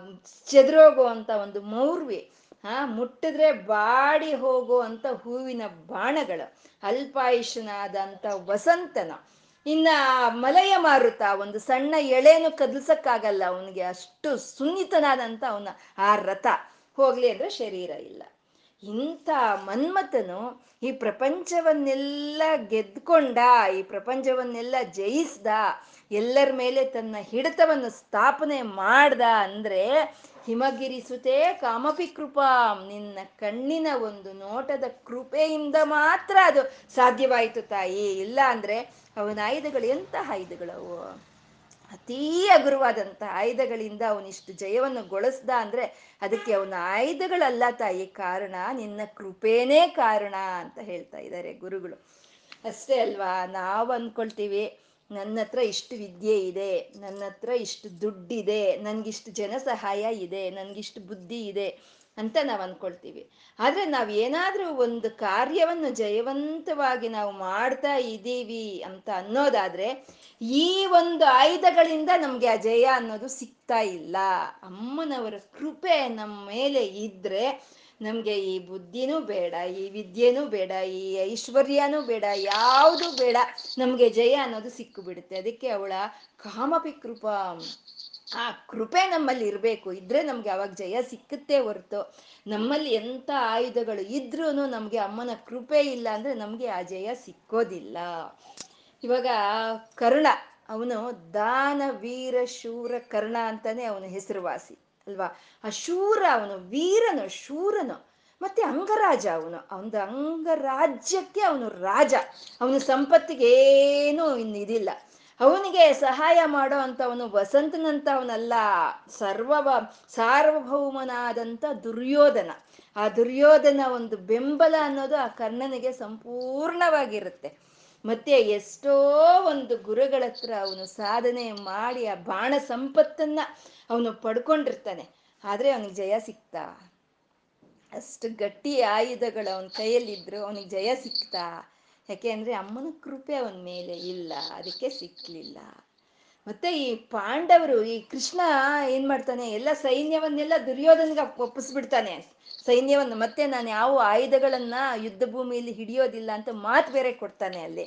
ಚದ್ರೋಗೋ ಅಂತ ಒಂದು ಮೌರ್ವಿ, ಹಾ, ಮುಟ್ಟಿದ್ರೆ ಬಾಡಿ ಹೋಗೋ ಹೂವಿನ ಬಾಣಗಳು ಅಲ್ಪಾಯುಷನಾದಂತ ವಸಂತನ. ಇನ್ನ ಮಲಯ ಮಾರುತ, ಒಂದು ಸಣ್ಣ ಎಳೆನು ಕದಲ್ಸಕ್ಕಾಗಲ್ಲ, ಅವನಿಗೆ ಅಷ್ಟು ಸುನ್ನಿತನಾದಂಥ ಅವನ ಆ ರಥ. ಹೋಗ್ಲಿ ಅಂದ್ರೆ ಶರೀರ ಇಲ್ಲ. ಇಂಥ ಮನ್ಮಥನು ಈ ಪ್ರಪಂಚವನ್ನೆಲ್ಲ ಗೆದ್ಕೊಂಡ, ಈ ಪ್ರಪಂಚವನ್ನೆಲ್ಲ ಜಯಿಸ್ದ, ಎಲ್ಲರ ಮೇಲೆ ತನ್ನ ಹಿಡಿತವನ್ನು ಸ್ಥಾಪನೆ ಮಾಡ್ದ ಅಂದ್ರೆ ಹಿಮಗಿರಿಸುತೆ ಕಾಮಪಿ ಕೃಪಾ ನಿನ್ನ ಕಣ್ಣಿನ ಒಂದು ನೋಟದ ಕೃಪೆಯಿಂದ ಮಾತ್ರ ಅದು ಸಾಧ್ಯವಾಯಿತು ತಾಯಿ. ಇಲ್ಲ ಅಂದ್ರೆ ಅವನ ಆಯುಧಗಳು ಎಂಥ ಆಯುಧಗಳವು? ಅತೀ ಹಗುರವಾದಂಥ ಆಯುಧಗಳಿಂದ ಅವನಿಷ್ಟು ಜಯವನ್ನು ಗೊಳಿಸ್ದ ಅಂದ್ರೆ ಅದಕ್ಕೆ ಅವನ ಆಯುಧಗಳಲ್ಲ ತಾಯಿ, ಕಾರಣ ನಿನ್ನ ಕೃಪೇನೇ ಕಾರಣ ಅಂತ ಹೇಳ್ತಾ ಇದ್ದಾರೆ ಗುರುಗಳು. ಅಷ್ಟೇ ಅಲ್ವಾ? ನಾವು ಅಂದ್ಕೊಳ್ತೀವಿ ನನ್ನ ಹತ್ರ ಇಷ್ಟು ವಿದ್ಯೆ ಇದೆ, ನನ್ನ ಹತ್ರ ಇಷ್ಟು ದುಡ್ಡಿದೆ, ನನ್ಗಿಷ್ಟು ಜನ ಸಹಾಯ ಇದೆ, ನನ್ಗಿಷ್ಟು ಬುದ್ಧಿ ಇದೆ ಅಂತ ನಾವು ಅಂದ್ಕೊಳ್ತೀವಿ ಆದ್ರೆ ನಾವು ಏನಾದ್ರೂ ಒಂದು ಕಾರ್ಯವನ್ನು ಜಯವಂತವಾಗಿ ನಾವು ಮಾಡ್ತಾ ಇದ್ದೀವಿ ಅಂತ ಅನ್ನೋದಾದ್ರೆ, ಈ ಒಂದು ಆಯುಧಗಳಿಂದ ನಮ್ಗೆ ಆ ಜಯ ಅನ್ನೋದು ಸಿಗ್ತಾ ಇಲ್ಲ. ಅಮ್ಮನವರ ಕೃಪೆ ನಮ್ಮ ಮೇಲೆ ಇದ್ರೆ ನಮ್ಗೆ ಈ ಬುದ್ಧಿನೂ ಬೇಡ, ಈ ವಿದ್ಯೆನೂ ಬೇಡ, ಈ ಐಶ್ವರ್ಯನೂ ಬೇಡ, ಯಾವುದು ಬೇಡ ನಮ್ಗೆ ಜಯ ಅನ್ನೋದು ಸಿಕ್ಕು ಬಿಡುತ್ತೆ. ಅದಕ್ಕೆ ಅವಳ ಕಾಮಪಿ ಕೃಪಾ ಆ ಕೃಪೆ ನಮ್ಮಲ್ಲಿ ಇರಬೇಕು. ಇದ್ರೆ ನಮ್ಗೆ ಅವಾಗ ಜಯ ಸಿಕ್ಕುತ್ತೆ ಹೊರತು. ನಮ್ಮಲ್ಲಿ ಎಂಥ ಆಯುಧಗಳು ಇದ್ರೂ ನಮಗೆ ಅಮ್ಮನ ಕೃಪೆ ಇಲ್ಲ ಅಂದ್ರೆ ನಮಗೆ ಆ ಜಯ ಸಿಕ್ಕೋದಿಲ್ಲ. ಇವಾಗ ಕರ್ಣ, ಅವನು ದಾನ, ವೀರ, ಶೂರ, ಕರ್ಣ ಅಂತಾನೆ ಅವನ ಹೆಸರುವಾಸಿ, ಅಲ್ವಾ? ಆ ಶೂರ ಅವನು, ವೀರನು, ಶೂರನು, ಮತ್ತೆ ಅಂಗರಾಜ ಅವನು. ಅವನ ಅಂಗರಾಜ್ಯಕ್ಕೆ ಅವನು ರಾಜ. ಅವನ ಸಂಪತ್ತಿಗೆ ಏನೂ ಇನ್ನಿದಿಲ್ಲ ಅವನಿಗೆ ಸಹಾಯ ಮಾಡೋ ಅಂಥವನು ವಸಂತನಂತವನಲ್ಲ ಸರ್ವ ಸಾರ್ವಭೌಮನಾದಂಥ ದುರ್ಯೋಧನ. ಆ ದುರ್ಯೋಧನ ಒಂದು ಬೆಂಬಲ ಅನ್ನೋದು ಆ ಕರ್ಣನಿಗೆ ಸಂಪೂರ್ಣವಾಗಿರುತ್ತೆ. ಮತ್ತೆ ಎಷ್ಟೋ ಒಂದು ಗುರುಗಳ ಹತ್ರ ಅವನು ಸಾಧನೆ ಮಾಡಿ ಆ ಬಾಣ ಸಂಪತ್ತನ್ನ ಅವನು ಪಡ್ಕೊಂಡಿರ್ತಾನೆ. ಆದ್ರೆ ಅವನಿಗೆ ಜಯ ಸಿಕ್ತಾ? ಅಷ್ಟು ಗಟ್ಟಿ ಆಯುಧಗಳು ಅವನ ಕೈಯಲ್ಲಿದ್ರು ಅವನಿಗೆ ಜಯ ಸಿಕ್ತಾ? ಯಾಕೆ ಅಂದ್ರೆ ಅಮ್ಮನ ಕೃಪೆ ಅವನ ಮೇಲೆ ಇಲ್ಲ, ಅದಕ್ಕೆ ಸಿಕ್ಲಿಲ್ಲ. ಮತ್ತೆ ಈ ಪಾಂಡವರು, ಈ ಕೃಷ್ಣ ಏನ್ ಮಾಡ್ತಾನೆ, ಎಲ್ಲ ಸೈನ್ಯವನ್ನೆಲ್ಲ ದುರ್ಯೋಧನ್ಗೆ ಒಪ್ಪಿಸ್ಬಿಡ್ತಾನೆ. ಸೈನ್ಯವನ್ನು ಮತ್ತೆ ನಾನು ಯಾವ ಆಯುಧಗಳನ್ನ ಯುದ್ಧ ಭೂಮಿಯಲ್ಲಿ ಹಿಡಿಯೋದಿಲ್ಲ ಅಂತ ಮಾತು ಬೇರೆ ಕೊಡ್ತಾನೆ ಅಲ್ಲಿ.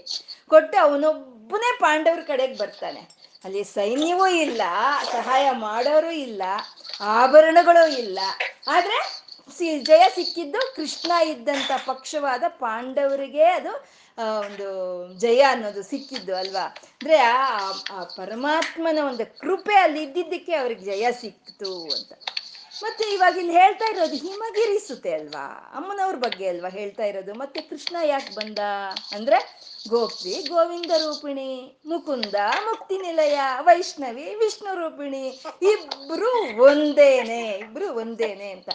ಕೊಟ್ಟು ಅವನೊಬ್ಬನೇ ಪಾಂಡವ್ರ ಕಡೆಗೆ ಬರ್ತಾನೆ. ಅಲ್ಲಿ ಸೈನ್ಯವೂ ಇಲ್ಲ, ಸಹಾಯ ಮಾಡೋರು ಇಲ್ಲ, ಆಭರಣಗಳು ಇಲ್ಲ. ಆದ್ರೆ ಜಯ ಸಿಕ್ಕಿದ್ದು ಕೃಷ್ಣ ಇದ್ದಂತ ಪಕ್ಷವಾದ ಪಾಂಡವರಿಗೆ ಅದು ಒಂದು ಜಯ ಅನ್ನೋದು ಸಿಕ್ಕಿದ್ದು ಅಲ್ವಾ? ಅಂದ್ರೆ ಆ ಪರಮಾತ್ಮನ ಒಂದು ಕೃಪೆ ಅಲ್ಲಿ ಇದ್ದಿದ್ದಕ್ಕೆ ಅವ್ರಿಗೆ ಜಯ ಸಿಕ್ತು ಅಂತ. ಮತ್ತೆ ಇವಾಗ ಇಲ್ಲಿ ಹೇಳ್ತಾ ಇರೋದು ಹಿಮಗಿರಿ ಸುತೆ ಅಲ್ವಾ? ಅಮ್ಮನವ್ರ ಬಗ್ಗೆ ಅಲ್ವಾ ಹೇಳ್ತಾ ಇರೋದು? ಮತ್ತೆ ಕೃಷ್ಣ ಯಾಕೆ ಬಂದ? ಅಂದ್ರೆ ಗೋಪಿ, ಗೋವಿಂದ ರೂಪಿಣಿ, ಮುಕುಂದ, ಮುಕ್ತಿ ನಿಲಯ, ವೈಷ್ಣವಿ, ವಿಷ್ಣು ರೂಪಿಣಿ, ಇಬ್ರು ಒಂದೇನೆ ಇಬ್ರು ಒಂದೇನೆ ಅಂತ.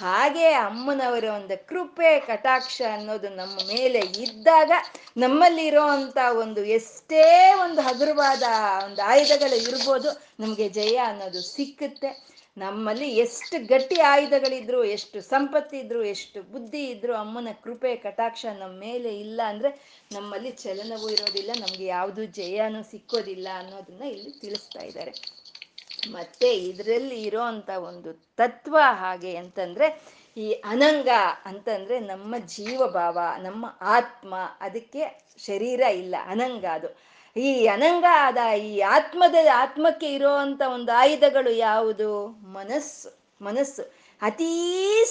ಹಾಗೆ ಅಮ್ಮನವರ ಒಂದು ಕೃಪೆ, ಕಟಾಕ್ಷ ಅನ್ನೋದು ನಮ್ಮ ಮೇಲೆ ಇದ್ದಾಗ ನಮ್ಮಲ್ಲಿರೋ ಅಂತ ಒಂದು ಎಷ್ಟೇ ಒಂದು ಹಗುರವಾದ ಒಂದು ಆಯುಧಗಳು ಇರ್ಬೋದು, ನಮಗೆ ಜಯ ಅನ್ನೋದು ಸಿಕ್ಕುತ್ತೆ. ನಮ್ಮಲ್ಲಿ ಎಷ್ಟು ಗಟ್ಟಿ ಆಯುಧಗಳಿದ್ರು, ಎಷ್ಟು ಸಂಪತ್ತಿದ್ರು ಎಷ್ಟು ಬುದ್ಧಿ ಇದ್ರು, ಅಮ್ಮನ ಕೃಪೆ, ಕಟಾಕ್ಷ ನಮ್ಮ ಮೇಲೆ ಇಲ್ಲ ಅಂದ್ರೆ ನಮ್ಮಲ್ಲಿ ಚಲನವೂ ಇರೋದಿಲ್ಲ, ನಮ್ಗೆ ಯಾವುದು ಜಯನೂ ಸಿಕ್ಕೋದಿಲ್ಲ ಅನ್ನೋದನ್ನ ಇಲ್ಲಿ ತಿಳಿಸ್ತಾ ಇದ್ದಾರೆ. ಮತ್ತೆ ಇದರಲ್ಲಿ ಇರೋ ಅಂತ ಒಂದು ತತ್ವ ಹಾಗೆ ಅಂತಂದ್ರೆ ಈ ಅನಂಗ ಅಂತಂದ್ರೆ ನಮ್ಮ ಜೀವಭಾವ, ನಮ್ಮ ಆತ್ಮ, ಅದಕ್ಕೆ ಶರೀರ ಇಲ್ಲ, ಅನಂಗ ಅದು. ಈ ಅನಂಗ ಆದ ಈ ಆತ್ಮದ, ಆತ್ಮಕ್ಕೆ ಇರೋ ಒಂದು ಆಯುಧಗಳು ಯಾವುದು? ಮನಸ್ಸು. ಮನಸ್ಸು. ಅತೀ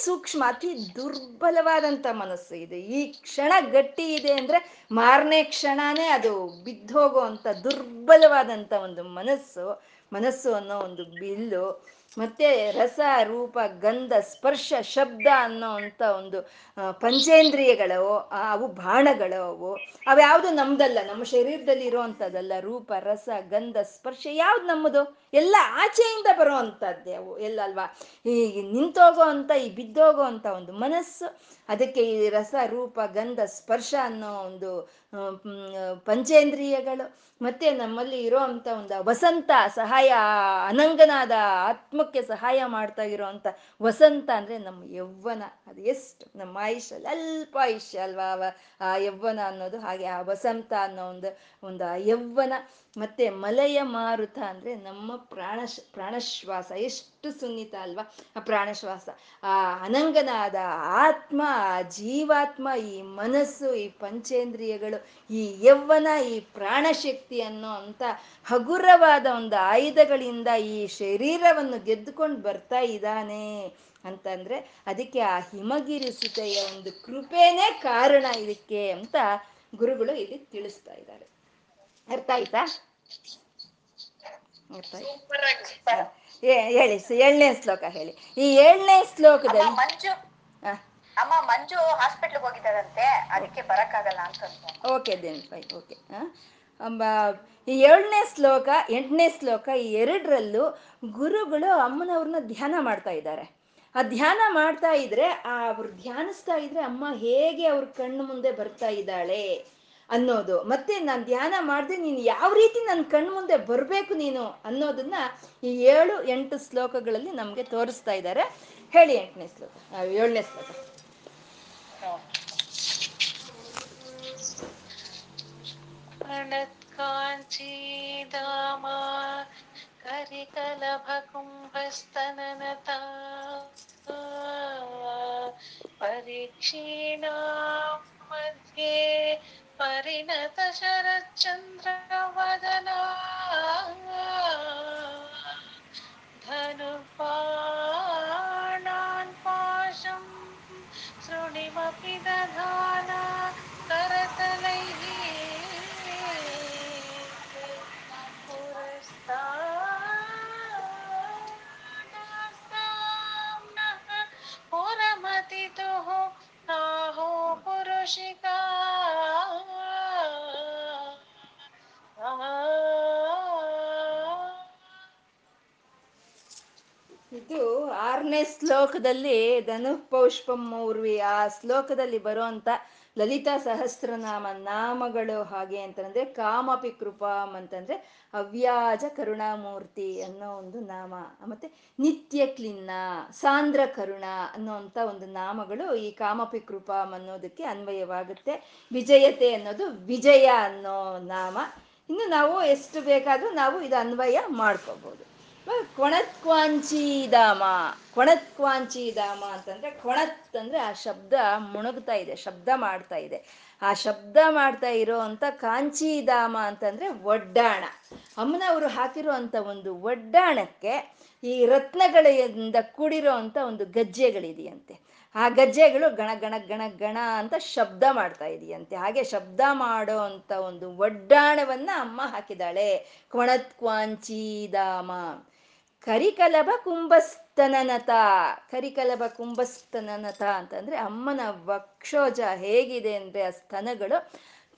ಸೂಕ್ಷ್ಮ, ಅತಿ ದುರ್ಬಲವಾದಂಥ ಮನಸ್ಸು ಇದೆ. ಈ ಕ್ಷಣ ಗಟ್ಟಿ ಇದೆ ಅಂದ್ರೆ ಮಾರನೇ ಕ್ಷಣನೇ ಅದು ಬಿದ್ದೋಗೋ ಅಂಥ ದುರ್ಬಲವಾದಂಥ ಒಂದು ಮನಸ್ಸು ಮನಸ್ಸು ಅನ್ನೋ ಒಂದು ಬಿಲ್ಲು ಮತ್ತೆ ರಸ, ರೂಪ, ಗಂಧ, ಸ್ಪರ್ಶ, ಶಬ್ದ ಅನ್ನೋ ಅಂತ ಒಂದು ಪಂಚೇಂದ್ರಿಯಗಳವು ಅವು ಬಾಣಗಳು ಅವು ಅವ್ಯಾವುದು ನಮ್ದಲ್ಲ, ನಮ್ಮ ಶರೀರದಲ್ಲಿ ಇರೋವಂಥದ್ದಲ್ಲ, ರೂಪ, ರಸ, ಗಂಧ, ಸ್ಪರ್ಶ, ಯಾವ್ದು ನಮ್ಮದು? ಎಲ್ಲ ಆಚೆಯಿಂದ ಬರೋ ಅಂಥದ್ದೇ ಅವು, ಎಲ್ಲ ಅಲ್ವಾ? ಈ ನಿಂತೋಗೋ ಅಂತ, ಈ ಬಿದ್ದೋಗೋ ಅಂತ ಒಂದು ಮನಸ್ಸು ಅದಕ್ಕೆ ಈ ರಸ, ರೂಪ, ಗಂಧ, ಸ್ಪರ್ಶ ಅನ್ನೋ ಒಂದು ಪಂಚೇಂದ್ರಿಯಗಳು. ಮತ್ತೆ ನಮ್ಮಲ್ಲಿ ಇರೋ ಅಂತ ಒಂದು ವಸಂತ ಸಹಾಯ, ಅನಂಗನಾದ ಆತ್ಮಕ್ಕೆ ಸಹಾಯ ಮಾಡ್ತಾ ಇರೋ ಅಂತ ವಸಂತ ಅಂದ್ರೆ ನಮ್ಮ ಯೌವನ ಅದು ಎಷ್ಟು ನಮ್ಮ ಆಯುಷ್ಯಲ್ಲಿ ಅಲ್ಪ ಆಯುಷ್ಯ ಅಲ್ವಾ ಆ ಯೌವನ ಅನ್ನೋದು ಹಾಗೆ ಆ ವಸಂತ ಅನ್ನೋ ಒಂದು ಒಂದು ಯೌವನ ಮತ್ತೆ ಮಲಯ ಮಾರುತ ಅಂದ್ರೆ ನಮ್ಮ ಪ್ರಾಣ ಪ್ರಾಣಶ್ವಾಸ. ಎಷ್ಟು ಸುನ್ನಿತ ಅಲ್ವಾ? ಆ ಪ್ರಾಣಶ್ವಾಸ. ಆ ಅನಂಗನಾದ ಆತ್ಮ, ಆ ಜೀವಾತ್ಮ, ಈ ಮನಸ್ಸು, ಈ ಪಂಚೇಂದ್ರಿಯಗಳು, ಈ ಯೌವನ, ಈ ಪ್ರಾಣಶಕ್ತಿ ಅನ್ನೋ ಅಂತ ಹಗುರವಾದ ಒಂದು ಆಯುಧಗಳಿಂದ ಈ ಶರೀರವನ್ನು ಗೆದ್ದುಕೊಂಡು ಬರ್ತಾ ಇದ್ದಾನೆ ಅಂತಂದ್ರೆ ಅದಕ್ಕೆ ಆ ಹಿಮಗಿರಿ ಸುತೆಯ ಒಂದು ಕೃಪೆನೇ ಕಾರಣ ಇದಕ್ಕೆ ಅಂತ ಗುರುಗಳು ಇಲ್ಲಿ ತಿಳಿಸ್ತಾ ಇದ್ದಾರೆ. ಅರ್ಥ ಆಯ್ತಾ? ಅರ್ಥ ಆಯ್ತಾ. ಹೇಳಿ ಏಳನೇ ಶ್ಲೋಕ ಹೇಳಿ. ಈ ಏಳನೇ ಶ್ಲೋಕದಲ್ಲಿ ಮಂಜು. ಅಮ್ಮ ಮಂಜು ಹಾಸ್ಪಿಟ್ಲ್ಗೆ ಹೋಗಿದ್ದಾರಂತೆ. ಅದಕ್ಕೆ ಬರಕ್ಕಾಗಲ್ಲ ಅಂತ ಓಕೆ ದೆನ್ ಫೈ ಓಕೆ. ಅಂಬ ಈ ಏಳನೇ ಶ್ಲೋಕ ಎಂಟನೇ ಶ್ಲೋಕ ಈ ಎರಡರಲ್ಲೂ ಗುರುಗಳು ಅಮ್ಮನವ್ರನ್ನ ಧ್ಯಾನ ಮಾಡ್ತಾ ಇದ್ದಾರೆ. ಆ ಧ್ಯಾನ ಮಾಡ್ತಾ ಇದ್ರೆ ಆ ಅವ್ರು ಧ್ಯಾನಿಸ್ತಾ ಇದ್ರೆ ಅಮ್ಮ ಹೇಗೆ ಅವ್ರ ಕಣ್ಣು ಮುಂದೆ ಬರ್ತಾ ಇದ್ದಾಳೆ? ಅನ್ನೋದು. ಮತ್ತೆ ನಾನು ಧ್ಯಾನ ಮಾಡಿದೆ ನೀನು ಯಾವ ರೀತಿ ನನ್ನ ಕಣ್ಣು ಮುಂದೆ ಬರಬೇಕು ನೀನು ಅನ್ನೋದನ್ನ ಈ ಏಳು, ಎಂಟು ಶ್ಲೋಕಗಳಲ್ಲಿ ನಮಗೆ ತೋರಿಸ್ತಾ ಇದ್ದಾರೆ ಹೇಳಿ ಎಂಟನೇ ಶ್ಲೋಕ. ಏಳನೇ ಶ್ಲೋಕ. ಪರೀಕ್ಷೀಣಾ ಮಧ್ಯೆ परिणत शरच्चन्द्रवदना धनुपाणान् पाशं शृणिमपि दधाना करतलैः पुरस्ता पुरमतितुः नाहो पुरुषिका ಆರನೇ ಶ್ಲೋಕದಲ್ಲಿ ಧನುಪೌಷ್ಪಂ ಮೌರ್ವಿ ಆ ಶ್ಲೋಕದಲ್ಲಿ ಬರುವಂತ ಲಲಿತಾ ಸಹಸ್ರನಾಮ ನಾಮಗಳು ಹಾಗೆ ಅಂತಂದ್ರೆ ಕಾಮಪಿ ಕೃಪಾಂ ಅಂತಂದ್ರೆ ಅವ್ಯಾಜ ಕರುಣಾಮೂರ್ತಿ ಅನ್ನೋ ಒಂದು ನಾಮ. ಮತ್ತೆ ನಿತ್ಯ ಕ್ಲಿನ್ನ, ಸಾಂದ್ರ ಕರುಣ ಅನ್ನೋಂಥ ಒಂದು ನಾಮಗಳು ಈ ಕಾಮಪಿ ಕೃಪಾಂ ಅನ್ನೋದಕ್ಕೆ ಅನ್ವಯವಾಗುತ್ತೆ. ವಿಜಯತೆ ಅನ್ನೋದು ವಿಜಯ ಅನ್ನೋ ನಾಮ. ಇನ್ನು ನಾವು ಎಷ್ಟು ಬೇಕಾದ್ರೂ ನಾವು ಇದು ಅನ್ವಯ ಮಾಡ್ಕೋಬಹುದು ಕೊಣತ್ವಾಂಚೀಧಾಮ ಕೊಣತ್ಕ್ವಾಂಚಿಧಾಮ ಅಂತಂದ್ರೆ ಕೊಣತ್ ಅಂದ್ರೆ ಆ ಶಬ್ದ ಮುಣುಗ್ತಾ ಇದೆ, ಶಬ್ದ ಮಾಡ್ತಾ ಇದೆ. ಆ ಶಬ್ದ ಮಾಡ್ತಾ ಇರೋ ಅಂತ ಕಾಂಚಿಧಾಮ ಅಂತಂದ್ರೆ ಒಡ್ಡಾಣ. ಅಮ್ಮನವರು ಹಾಕಿರೋ ಒಂದು ಒಡ್ಡಾಣಕ್ಕೆ ಈ ರತ್ನಗಳಿಂದ ಕೂಡಿರೋ ಅಂತ ಒಂದು ಗಜ್ಜೆಗಳಿದೆಯಂತೆ. ಆ ಗಜ್ಜೆಗಳು ಗಣ ಗಣ ಗಣ ಗಣ ಅಂತ ಶಬ್ದ ಮಾಡ್ತಾ ಇದೆಯಂತೆ. ಹಾಗೆ ಶಬ್ದ ಮಾಡೋ ಅಂತ ಒಂದು ಒಡ್ಡಾಣವನ್ನ ಅಮ್ಮ ಹಾಕಿದಾಳೆ ಕೊಣತ್ ಕರಿಕಲಭ ಕುಂಭಸ್ತನನತ ಕರಿಕಲಭ ಕುಂಭಸ್ತನನತ ಅಂತಂದ್ರೆ ಅಮ್ಮನ ವಕ್ಷೋಜ ಹೇಗಿದೆ ಅಂದ್ರೆ ಆ ಸ್ತನಗಳು.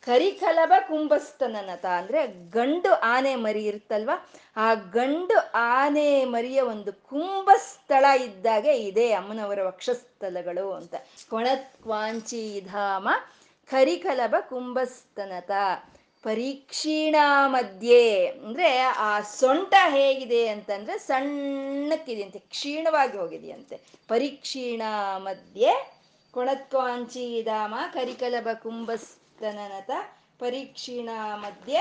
ಕರಿಕಲಭ ಕುಂಭಸ್ತನನತ ಅಂದ್ರೆ ಗಂಡು ಆನೆ ಮರಿ ಇರುತ್ತಲ್ವಾ? ಆ ಗಂಡು ಆನೆ ಮರಿಯ ಒಂದು ಕುಂಭಸ್ಥಳ ಇದ್ದಾಗೆ ಇದೆ ಅಮ್ಮನವರ ವಕ್ಷಸ್ಥಳಗಳು ಅಂತ. ಕೊಣತ್ ಧಾಮ ಕರಿಕಲಭ ಕುಂಭಸ್ತನತ ಪರೀಕ್ಷೀಣ ಮಧ್ಯೆ ಅಂದ್ರೆ ಆ ಸೊಂಟ ಹೇಗಿದೆ ಅಂತಂದ್ರೆ ಸಣ್ಣಕ್ಕಿದೆಯಂತೆ, ಕ್ಷೀಣವಾಗಿ ಹೋಗಿದೆಯಂತೆ. ಪರೀಕ್ಷೀಣ ಮಧ್ಯೆ ಕೊಣತ್ವಾಂಚೀಧಾಮ ಕರಿಕಲಭ ಕುಂಭಸ್ತನನತ ಪರೀಕ್ಷೀಣ ಮಧ್ಯೆ